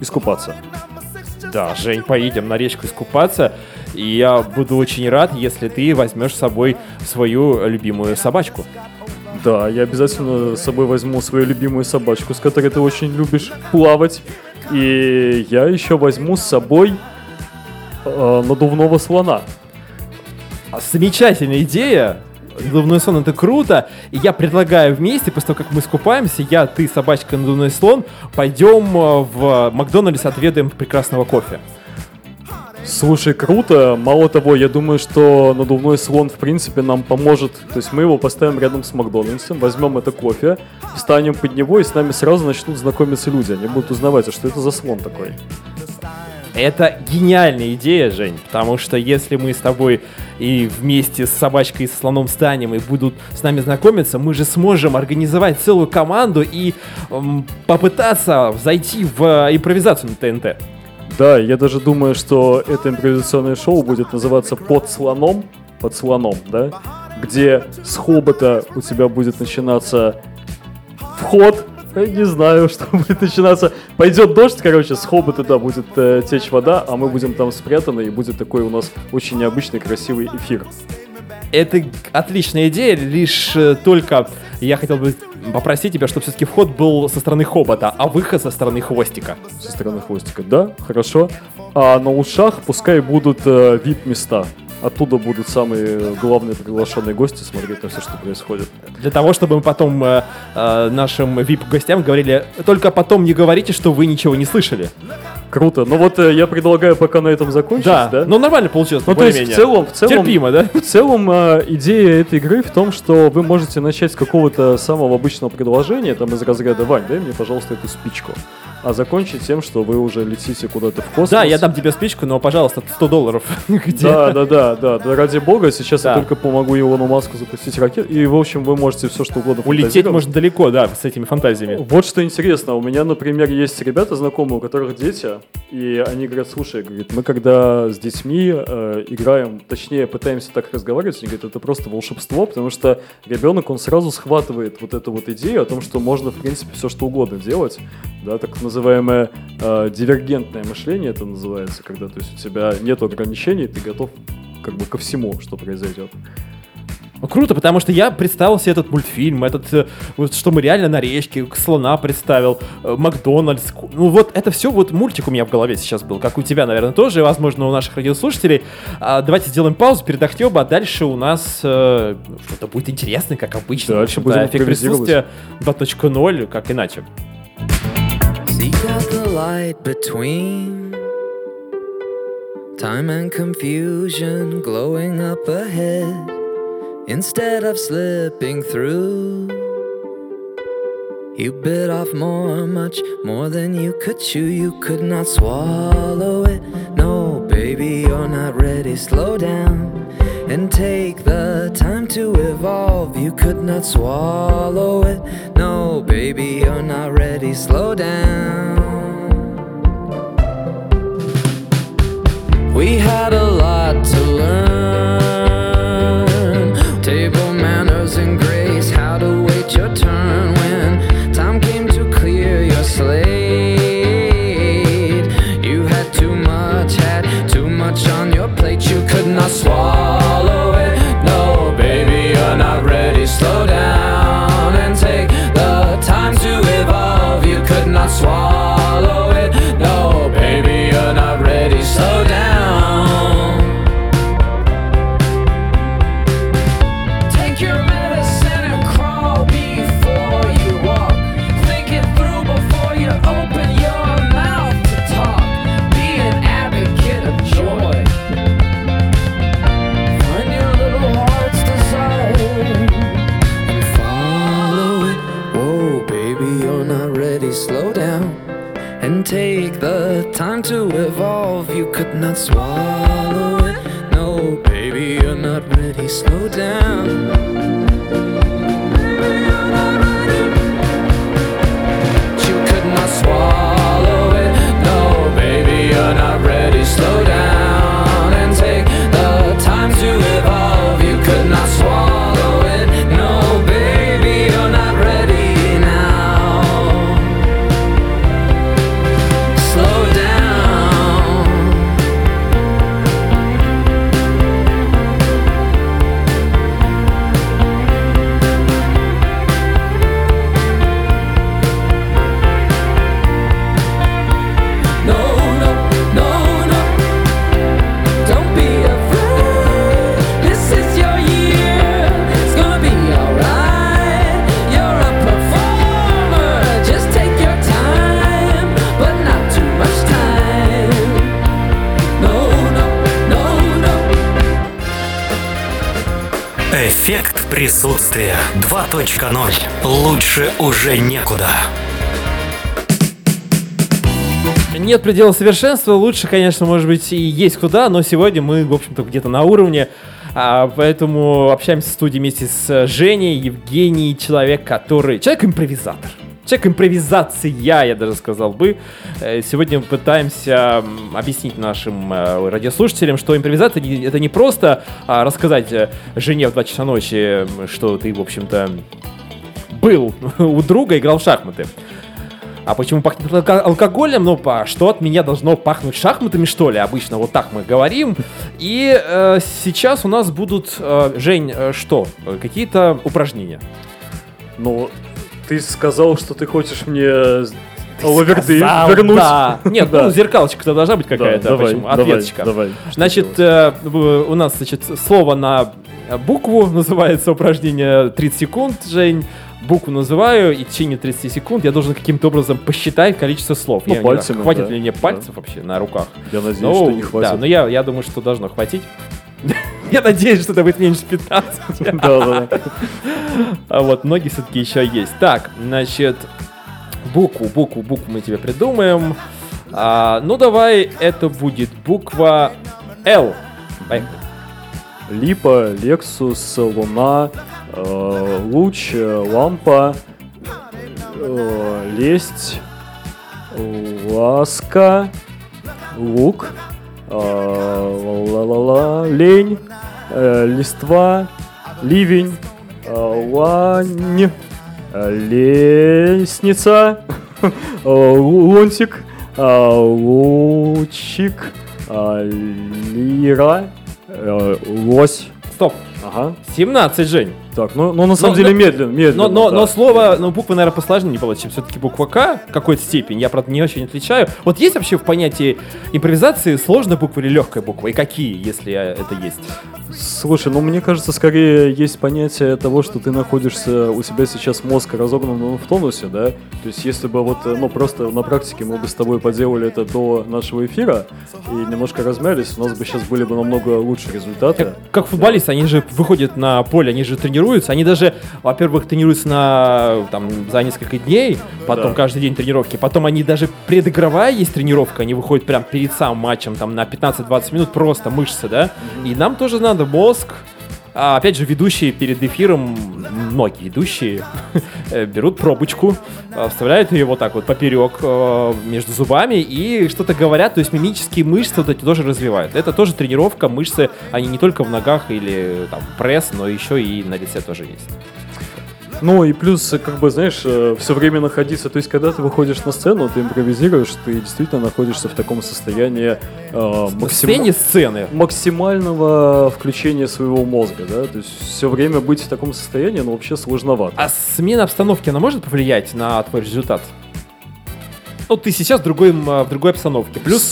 искупаться. Да, Жень, поедем на речку искупаться. И я буду очень рад, если ты возьмешь с собой свою любимую собачку. Да, я обязательно с собой возьму свою любимую собачку, с которой ты очень любишь плавать. И я еще возьму с собой а, надувного слона. Замечательная идея. Надувной слон это круто. И я предлагаю вместе, после того, как мы искупаемся, я, ты, собачка, надувной слон, пойдем э, в Макдональдс, отведаем прекрасного кофе. Слушай, круто. Мало того, я думаю, что надувной слон, в принципе, нам поможет. То есть мы его поставим рядом с Макдональдсом, возьмем это кофе, встанем под него, и с нами сразу начнут знакомиться люди. Они будут узнавать, а что это за слон такой. Это гениальная идея, Жень, потому что если мы с тобой и вместе с собачкой и со слоном станем и будут с нами знакомиться, мы же сможем организовать целую команду и м, попытаться зайти в э, импровизацию на ТНТ. Да, я даже думаю, что это импровизационное шоу будет называться «Под слоном», «Под слоном», да? Где с хобота у тебя будет начинаться вход, не знаю, что будет начинаться. Пойдет дождь, короче, с хобота, да, будет э, течь вода, а мы будем там спрятаны, и будет такой у нас очень необычный, красивый эфир. Это отличная идея, лишь э, только я хотел бы попросить тебя, чтобы все-таки вход был со стороны хобота, а выход со стороны хвостика. Со стороны хвостика, да, хорошо. А на ушах пускай будут э, VIP-места. Оттуда будут самые главные приглашенные гости смотреть на все, что происходит. Для того, чтобы мы потом э, э, нашим VIP-гостям говорили, только потом не говорите, что вы ничего не слышали. Круто. Ну вот э, я предлагаю пока на этом закончить, Да, да? ну нормально получилось, Ну, то есть в целом, в целом, Терпимо, да? в целом э, идея этой игры в том, что вы можете начать с какого-то самого обычного предложения, там из разряда «Вань, дай мне, пожалуйста, эту спичку». А закончить тем, что вы уже летите куда-то в космос. Да, я дам тебе спичку, но, пожалуйста, 100 долларов. Где? Да, да, да, да, да, ради бога, сейчас Да. я только помогу Илону Маску запустить ракету, и, в общем, вы можете все что угодно Улететь можно далеко, да, с этими фантазиями. Вот что интересно, у меня, например, есть ребята знакомые, у которых дети, и они говорят, слушай, говорит, мы когда с детьми э, играем, точнее, пытаемся так разговаривать, они говорят, это просто волшебство, потому что ребенок, он сразу схватывает вот эту вот идею о том, что можно, в принципе, все что угодно делать, да, так называемое э, дивергентное мышление это называется, когда, то есть, у тебя нет ограничений, ты готов как бы ко всему, что произойдет. Ну, Круто, потому что я представил себе этот мультфильм, этот, э, что мы реально на речке, слона представил, э, Макдональдс. Ну вот это все, вот мультик у меня в голове сейчас был, как у тебя, наверное, тоже, и, возможно, у наших радиослушателей. А, давайте сделаем паузу, передохнем, а дальше у нас э, что-то будет интересное, как обычно. Дальше общем-то, будем эффект присутствия 2.0, как иначе. Light between time and confusion glowing up ahead instead of slipping through. You bit off more, much more than you could chew. You could not swallow it. No, baby, you're not ready. Slow down and take the time to evolve. You could not swallow it. No, baby, you're not ready. Slow down. We had a lot to learn. Table manners and grace, how to wait your turn when time came to clear your slate. You had too much, had too much on your plate. You could not swallow You could not swallow it. No, baby, you're not ready. Slow down. You could not swallow it. No, baby, you're not ready. Slow down Эффект присутствия 2.0. Лучше уже некуда. Нет предела совершенства, лучше, конечно, может быть, и есть куда, но сегодня мы, в общем-то, где-то на уровне, а, поэтому общаемся в студии вместе с Женей, Евгений, человек, который... Человек-импровизатор. Человек импровизация, я даже сказал бы. Э, Сегодня пытаемся объяснить нашим э, радиослушателям, что импровизация это не просто а, рассказать э, жене в 2 часа ночи, что ты, в общем-то, был у друга, играл в шахматы. А почему пахнет алко- алкоголем? Ну, по, что от меня должно пахнуть шахматами, что ли? Обычно вот так мы говорим. И э, сейчас у нас будут, э, Жень, э, что? Какие-то упражнения. Ну, ты сказал, что ты хочешь мне лаверды Сказал, вернуть. Да. Нет, Да. ну зеркалочка-то должна быть Да, какая-то. давай, почему? давай, Ответочка. давай. Что Значит, э, у нас, значит, слово на букву называется упражнение 30 секунд, Жень. Букву называю, и в течение 30 секунд я должен каким-то образом посчитать количество слов. Ну, Я не пальцами, хватит да. ли мне Да. пальцев вообще на руках? я надеюсь, Ну, что не хватит. Да, но я, я думаю, что должно хватить. Я надеюсь, что это будет меньше 15. Да, да. А вот ноги все-таки еще есть. Так, значит, Букву, букву, букву мы тебе придумаем. А, ну давай, это будет буква Л. Поехали. Липа, Лексус, Луна, э, Луч, э, Лампа, э, Лесть, Ласка, Лук, ла-ла-ла, Лень, э, Листва, Ливень, э, Лань, э, Лестница, э, Лунтик, э, Лучик, э, Лира, э, Лось. Стоп. Ага. 17, Жень. Так, ну, ну на самом Но- деле но- медленно, медленно. Но, но, да. но слово, ну, буквы, наверное, посложнее не получится, чем все-таки буква К в какой-то степени. Я, правда, не очень отличаю. Вот есть вообще в понятии импровизации сложная буква или легкая буква? И какие, если это есть? Слушай, ну мне кажется, скорее есть понятие того, что ты находишься, у тебя сейчас мозг разогнан он в тонусе, да? То есть если бы вот, ну просто на практике мы бы с тобой поделали это до нашего эфира и немножко размялись, у нас бы сейчас были бы намного лучше результаты. Как, как футболисты, они же выходят на поле, они же тренируются. Они даже, во-первых, тренируются на, там, за несколько дней, потом Да. каждый день тренировки. Потом они даже предыгровая есть тренировка, они выходят прям перед самым матчем, там, на 15-20 минут просто мышцы, да? И нам тоже надо мозг. А, опять же, ведущие перед эфиром, многие ведущие, э, берут пробочку, э, вставляют ее вот так вот поперек э, между зубами и что-то говорят, то есть мимические мышцы вот эти тоже развивают. Это тоже тренировка, мышцы, они не только в ногах или там пресс, но еще и на лице тоже есть. Ну и плюс, э, как бы, знаешь, все время находиться, то есть когда ты выходишь на сцену, ты импровизируешь, ты действительно находишься в таком состоянии э, максим- сцены. максимального включения своего мозга, да, то есть все время быть в таком состоянии, ну, вообще сложновато. А смена обстановки, она может повлиять на твой результат? Ну, ты сейчас в, другой, в другой обстановке. Плюс...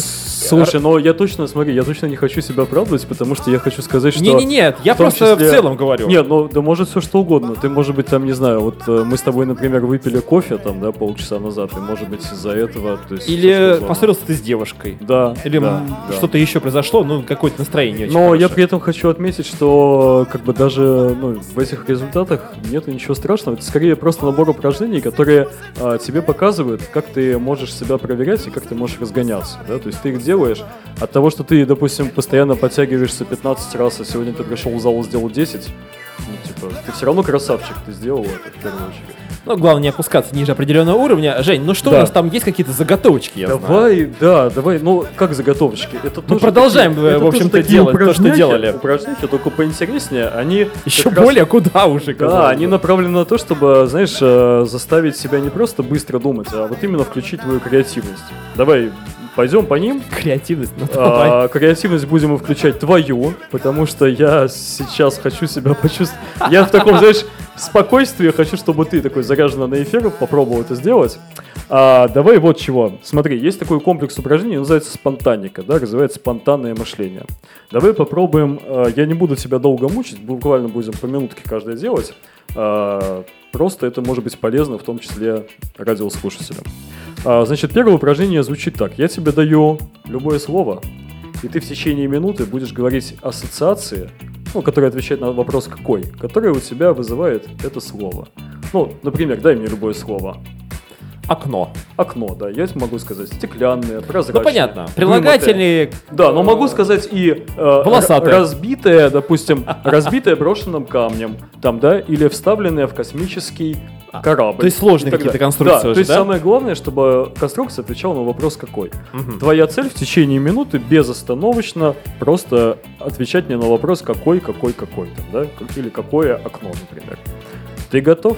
Слушай, но я точно, смотри, я точно не хочу себя оправдывать, потому что я хочу сказать, что... Не-не-не, я в просто числе- в целом говорю. Нет, ну да может все что угодно. Ты, может быть, там, не знаю, вот э, мы с тобой, например, выпили кофе там, да, полчаса назад, и может быть из-за этого. То есть, Или поссорился ты с девушкой. Да. Или да, м, да. что-то еще произошло, ну, какое-то настроение Но я хорошее. при этом хочу отметить, что как бы даже ну, в этих результатах нет ничего страшного. Это скорее просто набор упражнений, которые а, тебе показывают, как ты можешь себя проверять и как ты можешь разгоняться. Да? То есть ты их делаешь от того, что ты, допустим, постоянно подтягиваешься 15 раз, а сегодня ты пришел в зал и сделал 10. Ну, типа, ты все равно красавчик, ты сделал это в первую очередь. Ну, главное не опускаться ниже определенного уровня. Жень, ну что Да. у нас там есть какие-то заготовочки, я знаю? давай, да, давай, ну как заготовочки? Это тоже продолжаем, такие- в общем-то, делать то, что делали. Упражняхи, только поинтереснее. Они Еще как раз- более куда уже, Да, они бы. направлены на то, чтобы, знаешь, э, заставить себя не просто быстро думать, а вот именно включить твою креативность. Давай пойдем по ним. Креативность, ну. А, креативность будем мы включать твою, потому что я сейчас хочу себя почувствовать. Я в таком, знаешь, спокойствии хочу, чтобы ты такой заряженный на эфир попробовал это сделать. А, давай вот чего. Смотри, есть такой комплекс упражнений, называется спонтанника, да, развивается спонтанное мышление. Давай попробуем, э, я не буду тебя долго мучить, буквально будем по минутке каждое делать. А, Просто это может быть полезно, в том числе радиослушателям. А, Значит, первое упражнение звучит так. Я тебе даю любое слово, и ты в течение минуты будешь говорить ассоциации, ну, которые отвечают на вопрос «какой?», которое у тебя вызывает это слово. Ну, например, дай мне любое слово. Окно. Окно, да, я могу сказать стеклянное, прозрачное. Ну понятно. вымытое. Прилагательные... Да, но могу сказать и э, Волосатое. разбитое, допустим, разбитое брошенным камнем, там, да, или вставленное в космический корабль. А, то есть сложные какие-то конструкции Да, уже, то есть да? самое главное, чтобы конструкция отвечала на вопрос какой. Мгм. Твоя цель в течение минуты безостановочно просто отвечать мне на вопрос какой, какой, какой, там, да, или какое окно, например. Ты готов?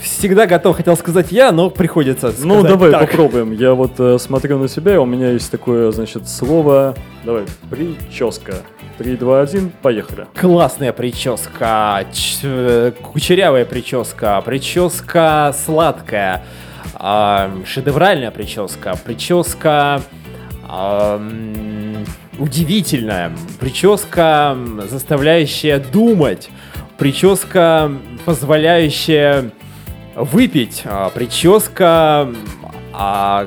Всегда готов, хотел сказать я, но приходится ну, сказать давай так. попробуем. Я вот э, смотрю на себя, и у меня есть такое, значит, слово. Давай, прическа. 3, 2, 1, поехали. Классная прическа, э, кучерявая прическа, прическа сладкая, а, шедевральная прическа, прическа ам, удивительная, прическа, заставляющая думать, прическа, позволяющая выпить, а, прическа, а,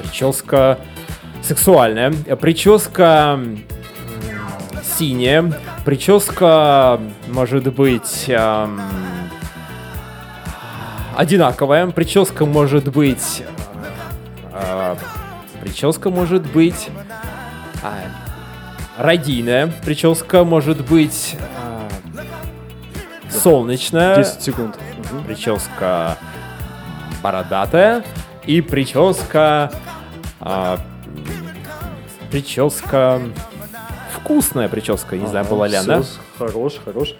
прическа сексуальная, прическа синяя, прическа может быть одинаковая. Прическа может быть... а, прическа может быть... а, радийная. Прическа может быть... а, солнечная. 10 секунд. Прическа бородатая. И прическа... м, прическа... Вкусная прическа, не знаю, Ага, была ли она. Хорош, хорош.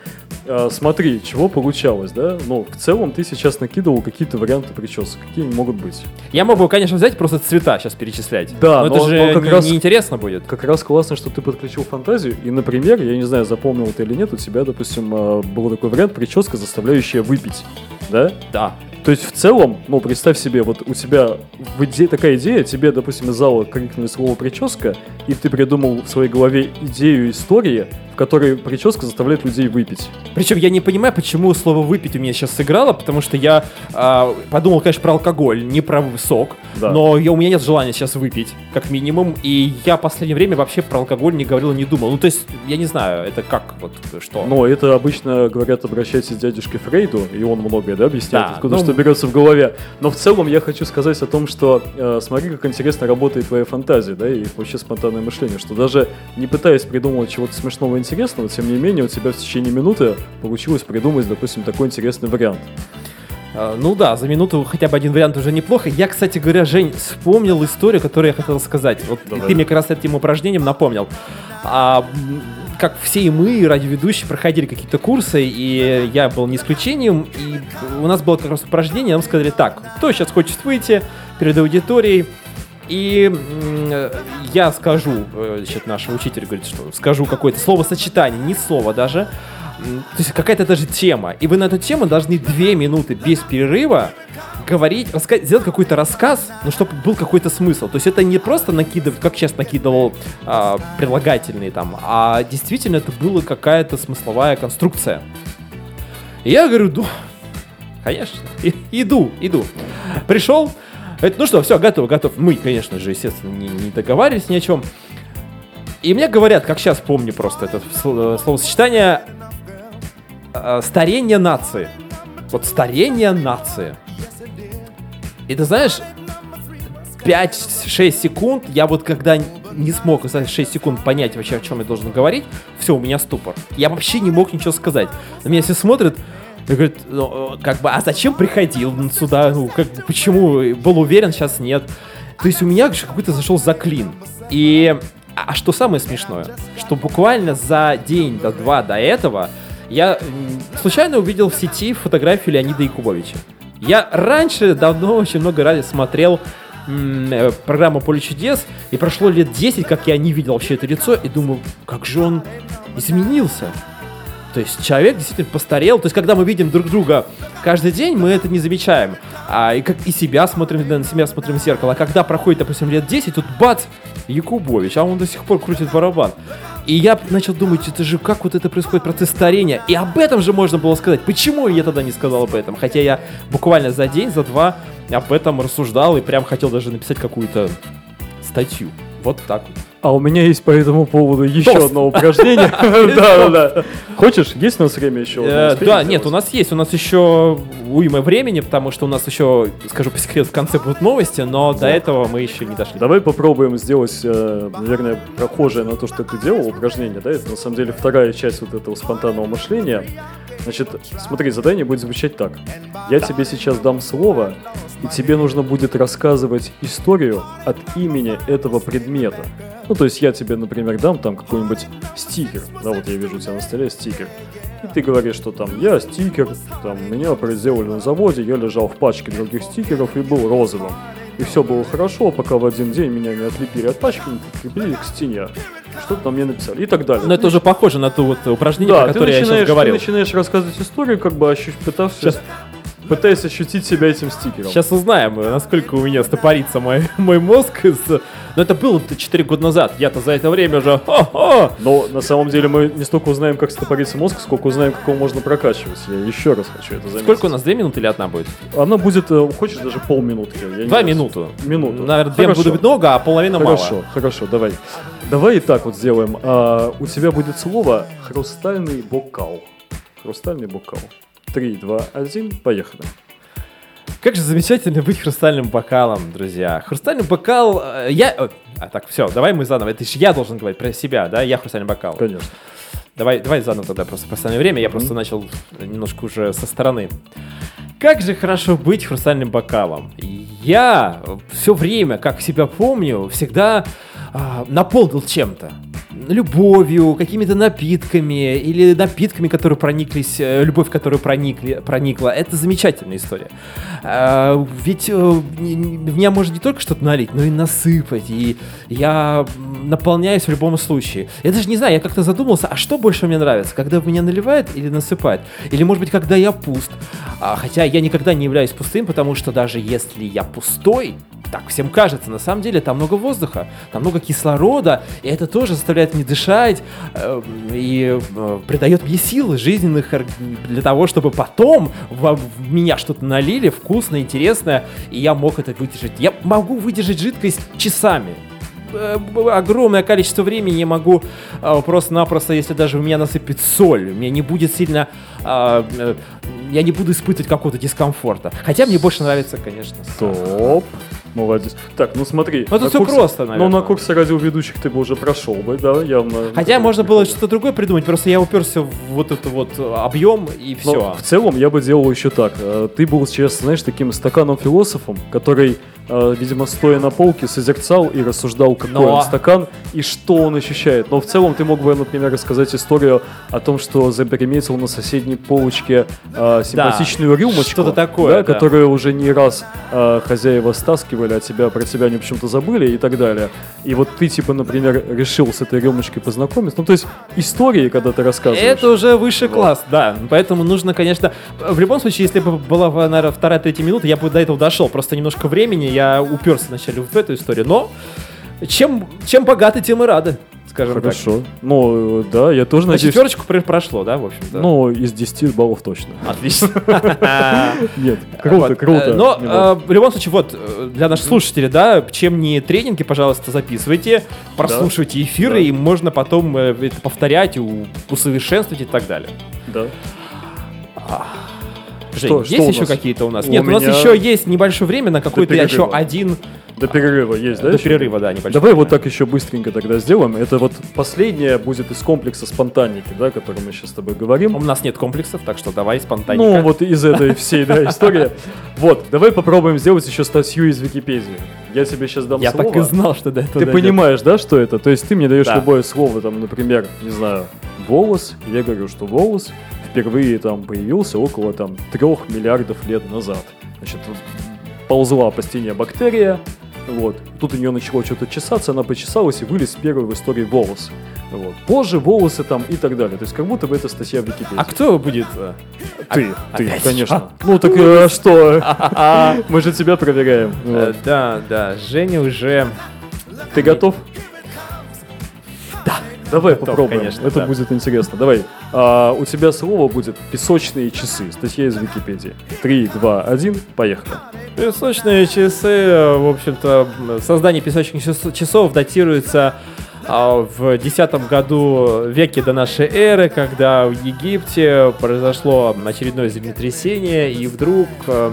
А, смотри, чего получалось, да? Ну, в целом ты сейчас накидывал какие-то варианты причесок. Какие они могут быть? Я мог бы, конечно, взять просто цвета сейчас перечислять. Да, но, но- это же но как не- раз- неинтересно будет. Как раз классно, что ты подключил фантазию. И, например, я не знаю, запомнил ты или нет, у тебя, допустим, а, был такой вариант прическа, заставляющая выпить. Да? Да. То есть в целом, ну, представь себе, вот у тебя в иде- такая идея, тебе, допустим, из зала крикнули слово прическа, и ты придумал в своей голове идею истории, в которой прическа заставляет людей выпить. Причем я не понимаю, почему слово выпить у меня сейчас сыграло, потому что я а, подумал, конечно, про алкоголь, не про сок, Да. но я, у меня нет желания сейчас выпить, как минимум, и я в последнее время вообще про алкоголь не говорил и не думал. Ну, то есть, я не знаю, это как, вот, что? Но это обычно говорят, обращайтесь к дядюшке Фрейду, и он многое, да, объясняет, Да, откуда ну- что берется в голове. Но в целом я хочу сказать о том, что э, смотри, как интересно работает твоя фантазия, да, и вообще спонтанное мышление, что даже не пытаясь придумывать чего-то смешного интересного, тем не менее у тебя в течение минуты получилось придумать, допустим, такой интересный вариант. А, Ну да, за минуту хотя бы один вариант уже неплохо. Я, кстати говоря, Жень, вспомнил историю, которую я хотел сказать. Вот Давай. ты мне как раз этим упражнением напомнил. А, как все и мы, радиоведущие, проходили какие-то курсы, и я был не исключением, и у нас было как раз упражнение, нам сказали так, кто сейчас хочет выйти перед аудиторией, и я скажу, э, значит, наш учитель говорит, что скажу какое-то словосочетание, не слово даже, то есть какая-то даже тема, и вы на эту тему должны две минуты без перерыва говорить, раска- сделать какой-то рассказ, но чтобы был какой-то смысл. То есть это не просто накидывать, как сейчас накидывал а, прилагательные там, а действительно это была какая-то смысловая конструкция. И я говорю, ну, конечно, и- иду, иду. Пришел, говорит, ну что, все, готов, готов. Мы, конечно же, естественно, не, не договаривались ни о чем. И мне говорят, как сейчас помню просто это сл- словосочетание, э, старение нации. Вот старение нации. И ты знаешь, 5-6 секунд, я вот когда не смог за 6 секунд понять вообще, о чем я должен говорить, все, у меня ступор. Я вообще не мог ничего сказать. На меня все смотрят, и говорят, ну, э, как бы, а зачем приходил сюда? Ну, как почему? Был уверен, сейчас нет. То есть у меня какой-то зашел заклин. И а что самое смешное, что буквально за день до два до этого я случайно увидел в сети фотографию Леонида Якубовича. Я раньше давно очень много раз смотрел э, программу «Поле чудес», и прошло лет 10, как я не видел вообще это лицо, и думаю, как же он изменился. То есть человек действительно постарел. То есть, когда мы видим друг друга каждый день, мы это не замечаем. А, и, как, и себя смотрим, на себя смотрим в зеркало. А когда проходит, допустим, лет 10, тут бац, Якубович, а он до сих пор крутит барабан. И я начал думать, это же как вот это происходит, процесс старения. И об этом же можно было сказать. Почему я тогда не сказал об этом? Хотя я буквально за день, за два об этом рассуждал и прям хотел даже написать какую-то статью. Вот так вот. А у меня есть по этому поводу еще Тост. одно упражнение. Да, да, да. Хочешь? Есть у нас время еще? Э, Да, нет, у нас есть, у нас еще уйма времени, потому что у нас еще, скажу по секрету, в конце будут новости, но до этого мы еще не дошли. Давай попробуем сделать, э, наверное, прохожее на то, что ты делал, упражнение, да? Это на самом деле вторая часть вот этого спонтанного мышления. Значит, смотри, задание будет звучать так. Я тебе сейчас дам слово, и тебе нужно будет рассказывать историю от имени этого предмета. Ну, то есть я тебе, например, дам там какой-нибудь стикер. Да, вот я вижу у тебя на столе стикер. И ты говоришь, что там я стикер, там меня произвели на заводе, я лежал в пачке других стикеров и был розовым. И все было хорошо, пока в один день меня не отлепили от пачки, не прикрепили к стене. Что-то там мне написали и так далее. Но это уже похоже на то вот упражнение, да, про ты которое я сейчас ты говорил. начинаешь рассказывать историю, как бы ощущ- пытавшись, Сейчас. Пытаясь ощутить себя этим стикером. Сейчас узнаем, насколько у меня стопорится мой, мой мозг. с- Но это было 4 года назад. Я-то за это время уже... хо-хо! Но на самом деле мы не столько узнаем, как стопорится мозг, сколько узнаем, как его можно прокачивать. Я еще раз хочу это заметить. Сколько у нас? 2 минуты или одна будет? Она будет, э, хочешь, даже полминутки. я не Два знаю. минуты. Минуту. Наверное, две Хорошо. будет много, а половина Хорошо, мало. хорошо, давай. Давай и так вот сделаем. А, у тебя будет слово «хрустальный бокал». Хрустальный бокал. Три, два, один, поехали. Как же замечательно быть хрустальным бокалом, друзья. Хрустальный бокал... э, Я... А, так, все, давай мы заново. Это же я должен говорить про себя, да? Я хрустальный бокал. Конечно. Давай, давай заново тогда просто по самое время. Я просто начал немножко уже со стороны. Как же хорошо быть хрустальным бокалом. Я все время, как себя помню, всегда а, наполнил чем-то. Любовью, какими-то напитками или напитками, которые прониклись, э, любовь, которая проникли, проникла. Это замечательная история. А, ведь э, в меня можно не только что-то налить, но и насыпать. И я наполняюсь в любом случае. Я даже не знаю, я как-то задумался, а что больше мне нравится, когда в меня наливает или насыпает? Или, может быть, когда я пуст? А, хотя я никогда не являюсь пустым, потому что даже если я пустой, так всем кажется, на самом деле там много воздуха, там много кислорода, и это тоже заставляет мне дышать э, и э, придает мне силы жизненных для того, чтобы потом во- в меня что-то налили вкусное, интересное, и я мог это выдержать. Я могу выдержать жидкость часами. Э, огромное количество времени я могу э, просто-напросто, если даже в меня насыпет соль, мне не будет сильно, а, э, я не буду испытывать какого-то дискомфорта. Хотя мне больше нравится, конечно, сахар. Топ. Молодец. Так, ну смотри. Ну, на всё курсе- просто, Ну, наверное. на курсе радиоведущих ты бы уже прошел бы, да, явно. Хотя можно было что-то другое придумать, просто я уперся в вот этот вот объем и Но все. в целом я бы делал еще так. Ты был сейчас, знаешь, таким стаканом-философом, который, видимо, стоя на полке, созерцал и рассуждал, какой Но- он стакан и что он ощущает. Но в целом ты мог бы, например, рассказать историю о том, что заприметил на соседней полочке э, симпатичную рюмочку. что-то такое, да, да. которую уже не раз э, хозяева стаскивали, а тебя про тебя они почему-то забыли и так далее. И вот ты, типа, например, решил с этой рюмочкой познакомиться. Ну, то есть истории, когда ты рассказываешь. Это уже высший Вот. класс, да. Поэтому нужно, конечно, в любом случае, если бы была, наверное, вторая, третья минута, я бы до этого дошел. Просто немножко времени, я уперся вначале в эту историю. Но чем, чем богаты, тем и рады, скажем так. Хорошо. Ну, э, да, я тоже На надеюсь. четверочку пр- прошло, да, в общем-то? Ну, из 10 баллов точно. Отлично. Нет, круто, круто. Но э, в любом случае, вот, э, для наших слушателей, да, чем не тренинги, пожалуйста, записывайте, прослушивайте эфиры, Да. и можно потом э, это повторять, усовершенствовать и так далее. Да. Жень, Что- есть что еще нас? какие-то у нас? У Нет, у нас меня- еще есть небольшое время на какой-то еще один До перерыва есть, да? до еще? перерыва, да, небольшой. Давай вот так еще быстренько тогда сделаем. Это вот последнее будет из комплекса спонтанники, да, о котором мы сейчас с тобой говорим. У нас нет комплексов, так что давай спонтанненько. Ну, вот из этой всей да, истории. Вот, давай попробуем сделать еще статью из Википедии. Я тебе сейчас дам Я слово. так и знал, что до этого Ты дойдет. понимаешь, да, что это? То есть ты мне даешь Да. любое слово, там, например, не знаю, волос, я говорю, что волос впервые там появился около там трех миллиардов лет назад. Значит, ползла по стене бактерия, вот. Тут у нее начало что-то чесаться, она почесалась и вылез первый в истории волос. Вот. Позже волосы там и так далее. То есть как будто бы это статья в Википедии. А кто будет? э, Ты, ты, опять? конечно. Ну так э, что? Мы же тебя проверяем. э, Вот. Да, да, Женя уже... Ты готов? Да. Давай Готов, попробуем. конечно, Это да. будет интересно. Давай. А, у тебя слово будет песочные часы. Статья из Википедии. Три, два, один. Поехали. Песочные часы, в общем-то, создание песочных час- часов датируется а, в X году веке до нашей эры, когда в Египте произошло очередное землетрясение, и вдруг э,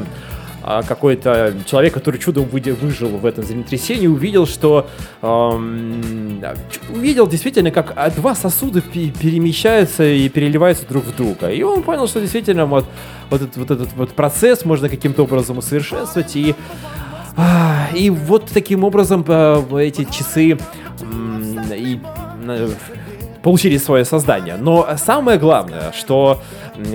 какой-то человек, который чудом выжил в этом землетрясении, увидел, что эм, увидел действительно, как а, два сосуда пе- перемещаются и переливаются друг в друга. И он понял, что действительно вот, вот, этот, вот этот вот процесс можно каким-то образом усовершенствовать. И, а, и вот таким образом эти часы и, получили свое создание. Но самое главное, что,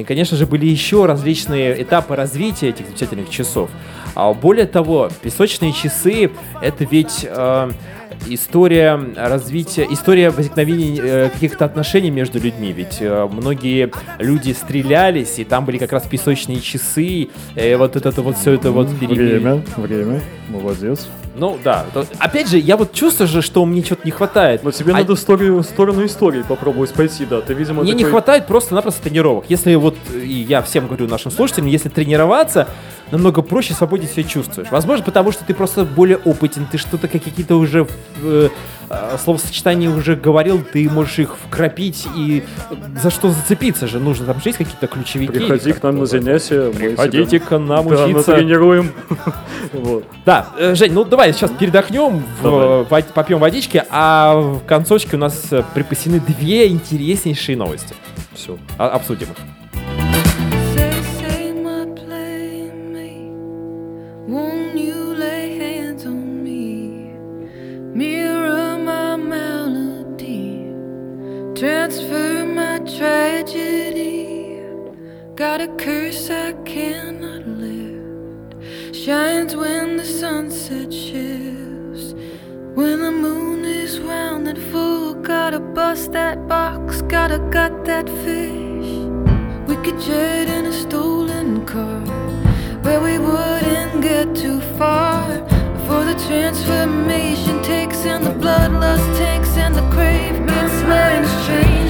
конечно же, были еще различные этапы развития этих замечательных часов. А более того, песочные часы это ведь э, история развития, история возникновения э, каких-то отношений между людьми. Ведь э, многие люди стрелялись, и там были как раз песочные часы, и вот это вот все это вот Время, время. Молодец. Ну да. То- опять же, я вот чувствую же, что мне что-то не хватает. Но тебе А- надо в сторону, сторону истории попробовать пойти, да. Ты, видимо, Мне не такой- хватает просто-напросто тренировок. Если вот, и я всем говорю нашим слушателям, если тренироваться, намного проще, свободнее себя чувствуешь. Возможно, потому что ты просто более опытен, ты что-то как- какие-то уже э, э, словосочетания уже говорил, ты можешь их вкрапить и за что зацепиться же. Нужно там же есть какие-то ключевики. Приходи к нам на занятия. Приходите к нам Да, учиться. натренируем. Вот. Да, э, Жень, ну давай сейчас передохнем, вод- попьем водички, а в концовочке у нас э, припасены две интереснейшие новости. Все. А- обсудим их. Tragedy. Got a curse I cannot lift, shines when the sunset shifts. When the moon is round and full, gotta bust that box, gotta gut that fish. We could jet in a stolen car where we wouldn't get too far before the transformation takes and the bloodlust tanks and the crave minds change.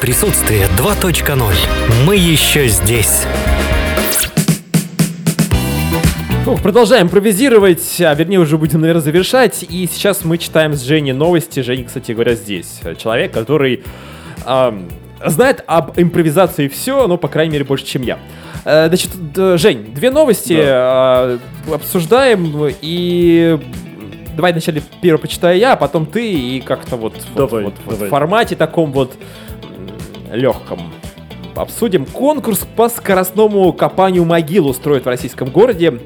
Эффект присутствия 2.0. Мы еще здесь. Ну, продолжаем импровизировать, а вернее уже будем, наверное, завершать. И сейчас мы читаем с Женей новости. Женя, кстати говоря, здесь. Человек, который ам, знает об импровизации все, но, по крайней мере, больше, чем я. Э, значит, Жень, две новости а, обсуждаем. И давай вначале первое почитаю я, а потом ты. И как-то вот, вот- Давай, вот- вот давай. в формате таком вот легком обсудим. Конкурс по скоростному копанию могил устроят в российском городе.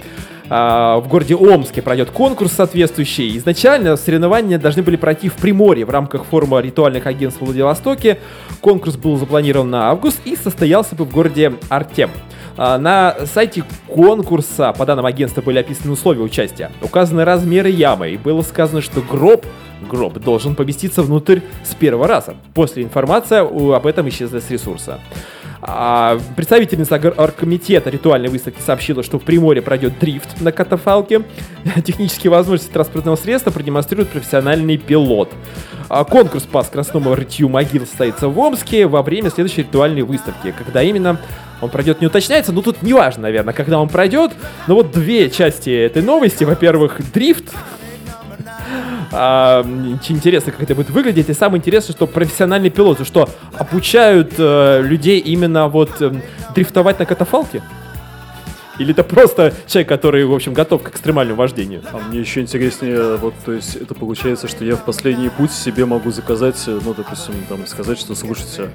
а, в городе Омске пройдет конкурс соответствующий. Изначально соревнования должны были пройти в Приморье в рамках форума ритуальных агентств в Владивостоке. Конкурс был запланирован на август и состоялся бы в городе Артем. А, На сайте конкурса, по данным агентства, были описаны условия участия. Указаны размеры ямы, и было сказано, что гроб, гроб должен поместиться внутрь с первого раза. После информация об этом исчезла с ресурса. А, представительница ор- оргкомитета ритуальной выставки сообщила, что в Приморье пройдет дрифт на катафалке. Технические возможности транспортного средства продемонстрирует профессиональный пилот. А, Конкурс по скоростному рытью могил состоится в Омске во время следующей ритуальной выставки. Когда именно он пройдет, не уточняется, но тут не важно, наверное, когда он пройдет. Но вот две части этой новости. Во-первых, дрифт, а, интересно, как это будет выглядеть. И самое интересное, что профессиональные пилоты, что обучают э, людей именно вот эм, дрифтовать на катафалке? Или это просто человек, который, в общем, готов к экстремальному вождению? А мне еще интереснее, вот, то есть, это получается, что я в последний путь себе могу заказать, э, ну, допустим, там, сказать, что, слушайте,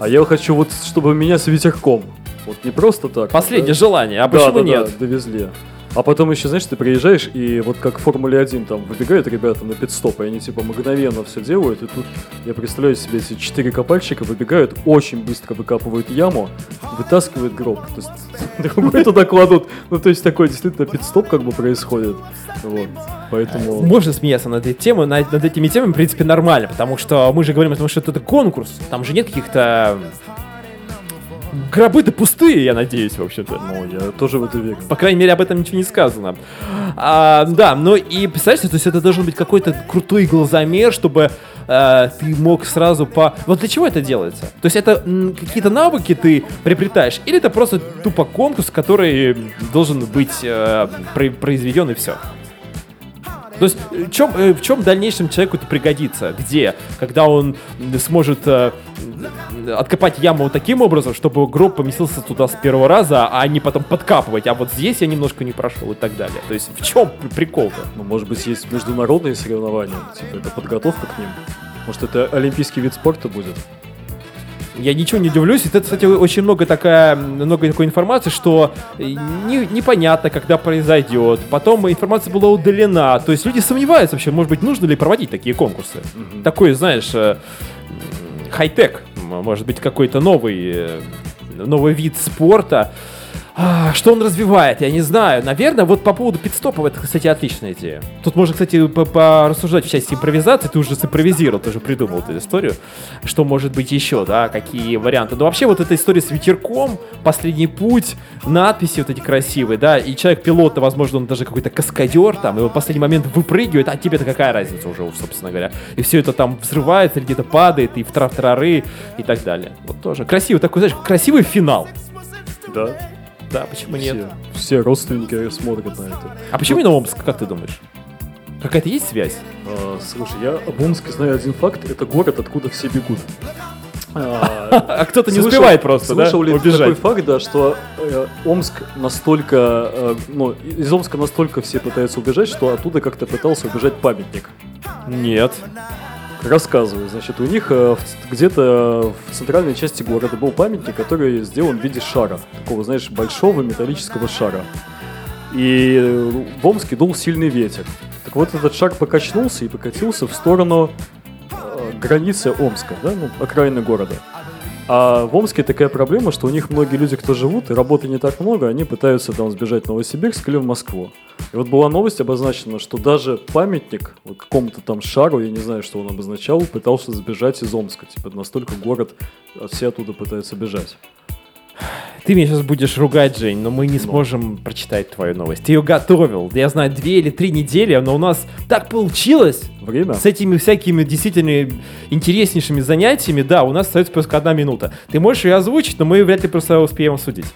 а я хочу вот, чтобы меня с ветерком. Вот не просто так. Последнее да? желание, а Да, почему да, нет? да, довезли. А потом еще, знаешь, ты приезжаешь, и вот как в Формуле 1 там выбегают ребята на пидстоп, и они типа мгновенно все делают, и тут я представляю себе эти четыре копальщика выбегают, очень быстро выкапывают яму, вытаскивают гроб, то есть другой туда кладут, ну то есть такой действительно пидстоп как бы происходит, вот, поэтому... Можно смеяться над этой темой, над, над этими темами, в принципе, нормально, потому что мы же говорим о том, что это конкурс, там же нет каких-то... Гробы-то пустые, я надеюсь, в общем-то. Ну, я тоже в это верю. По крайней мере, об этом ничего не сказано. А, да, ну и представляете, то есть это должен быть какой-то крутой глазомер, чтобы э, ты мог сразу по... Вот для чего это делается? То есть это какие-то навыки ты приобретаешь, или это просто тупо конкурс, который должен быть э, про- произведен и все? То есть в чем, э, в чем в дальнейшем человеку это пригодится? Где? Когда он сможет э, откопать яму таким образом, чтобы гроб поместился туда с первого раза, а не потом подкапывать. А вот здесь я немножко не прошел и так далее. То есть в чем прикол-то? Ну, может быть, есть международные соревнования, типа это подготовка к ним. Может, это олимпийский вид спорта будет? Я ничего не удивлюсь. Это, кстати, очень много, такая, много такой информации, что э, не- непонятно, когда произойдет. Потом информация была удалена. То есть люди сомневаются вообще, может быть, нужно ли проводить такие конкурсы. Такой, знаешь, э, хай-тек. Может быть, какой-то новый, э, новый вид спорта. А, Что он развивает, я не знаю. Наверное, вот по поводу пидстопов, это, кстати, отличная идея. Тут можно, кстати, по- порассуждать в части импровизации. Ты уже симпровизировал, ты уже придумал эту историю. Что может быть еще, да, какие варианты. Но вообще вот эта история с ветерком, последний путь, надписи вот эти красивые, да, и человек-пилот, возможно, он даже какой-то каскадер там, и он в последний момент выпрыгивает, а тебе-то какая разница уже, собственно говоря. И все это там взрывается, или где-то падает, и в трав-трары, и так далее. Вот тоже. Красивый такой, знаешь, красивый финал. Да. Да, почему нет? Все, все родственники смотрят на это. А почему именно Омск, как ты думаешь? Какая-то есть связь? А, слушай, я об Омске знаю один факт. Это город, откуда все бегут. А, А кто-то не успевает просто, да, Слышал ли такой факт, да, что э, Омск настолько, э, ну, из Омска настолько все пытаются убежать, что оттуда как-то пытался убежать памятник. Нет. Рассказываю. Значит, у них э, где-то в центральной части города был памятник, который сделан в виде шара. Такого, знаешь, большого металлического шара. И э, в Омске дул сильный ветер. Так вот, этот шар покачнулся и покатился в сторону э, границы Омска, да, ну, окраины города. А в Омске такая проблема, что у них многие люди, кто живут, и работы не так много, они пытаются там сбежать в Новосибирск или в Москву. И вот была новость обозначена, что даже памятник вот какому-то там шару, я не знаю, что он обозначал, пытался сбежать из Омска. Типа настолько город, а все оттуда пытаются бежать. Ты меня сейчас будешь ругать, Жень, но мы не Ну. сможем прочитать твою новость. Ты ее готовил, я знаю, две или три недели, но у нас так получилось. Время? С этими всякими действительно интереснейшими занятиями, да, у нас остается просто одна минута. Ты можешь ее озвучить, но мы вряд ли просто успеем судить.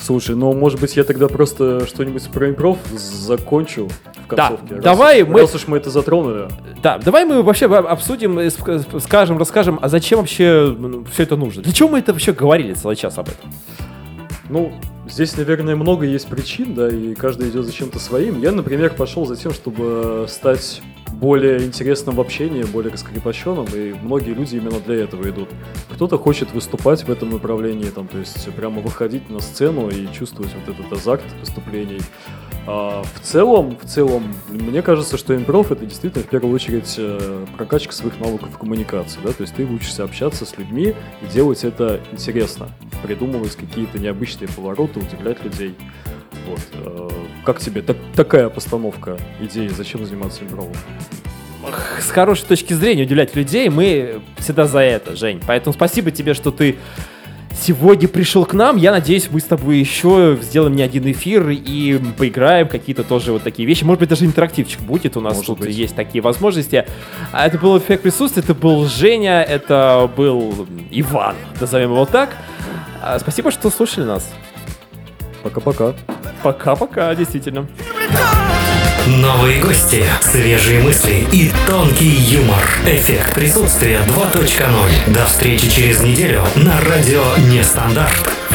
Слушай, ну может быть я тогда просто что-нибудь про импров закончу в Да, концовке. раз давай уж, мы- Раз уж мы это затронули. Да, давай мы вообще об- обсудим, э, ск- скажем, расскажем, а зачем вообще все это нужно? Для чего мы это вообще говорили целый час об этом? Ну, здесь, наверное, много есть причин, да, и каждый идет за чем-то своим. Я, например, пошел за тем, чтобы стать более интересном в общении, более раскрепощенном, и многие люди именно для этого идут. Кто-то хочет выступать в этом направлении, там, то есть прямо выходить на сцену и чувствовать вот этот азарт выступлений. А в целом, в целом, мне кажется, что импров это действительно в первую очередь э, прокачка своих навыков коммуникации, да, то есть ты учишься общаться с людьми и делать это интересно, придумывать какие-то необычные повороты, удивлять людей. Вот. э, Как тебе так- такая постановка идеи, зачем заниматься импровом? С хорошей точки зрения удивлять людей, мы всегда за это, Жень. Поэтому спасибо тебе, что ты сегодня пришел к нам. Я надеюсь, мы с тобой еще сделаем не один эфир и поиграем какие-то тоже вот такие вещи. Может быть, даже интерактивчик будет. У нас Может тут быть. есть такие возможности. А это был эффект присутствия, это был Женя, это был Иван, назовем его так. А, Спасибо, что слушали нас. Пока-пока. Пока-пока, действительно. Новые гости, свежие мысли и тонкий юмор. Эффект присутствия 2.0. До встречи через неделю на радио Нестандарт.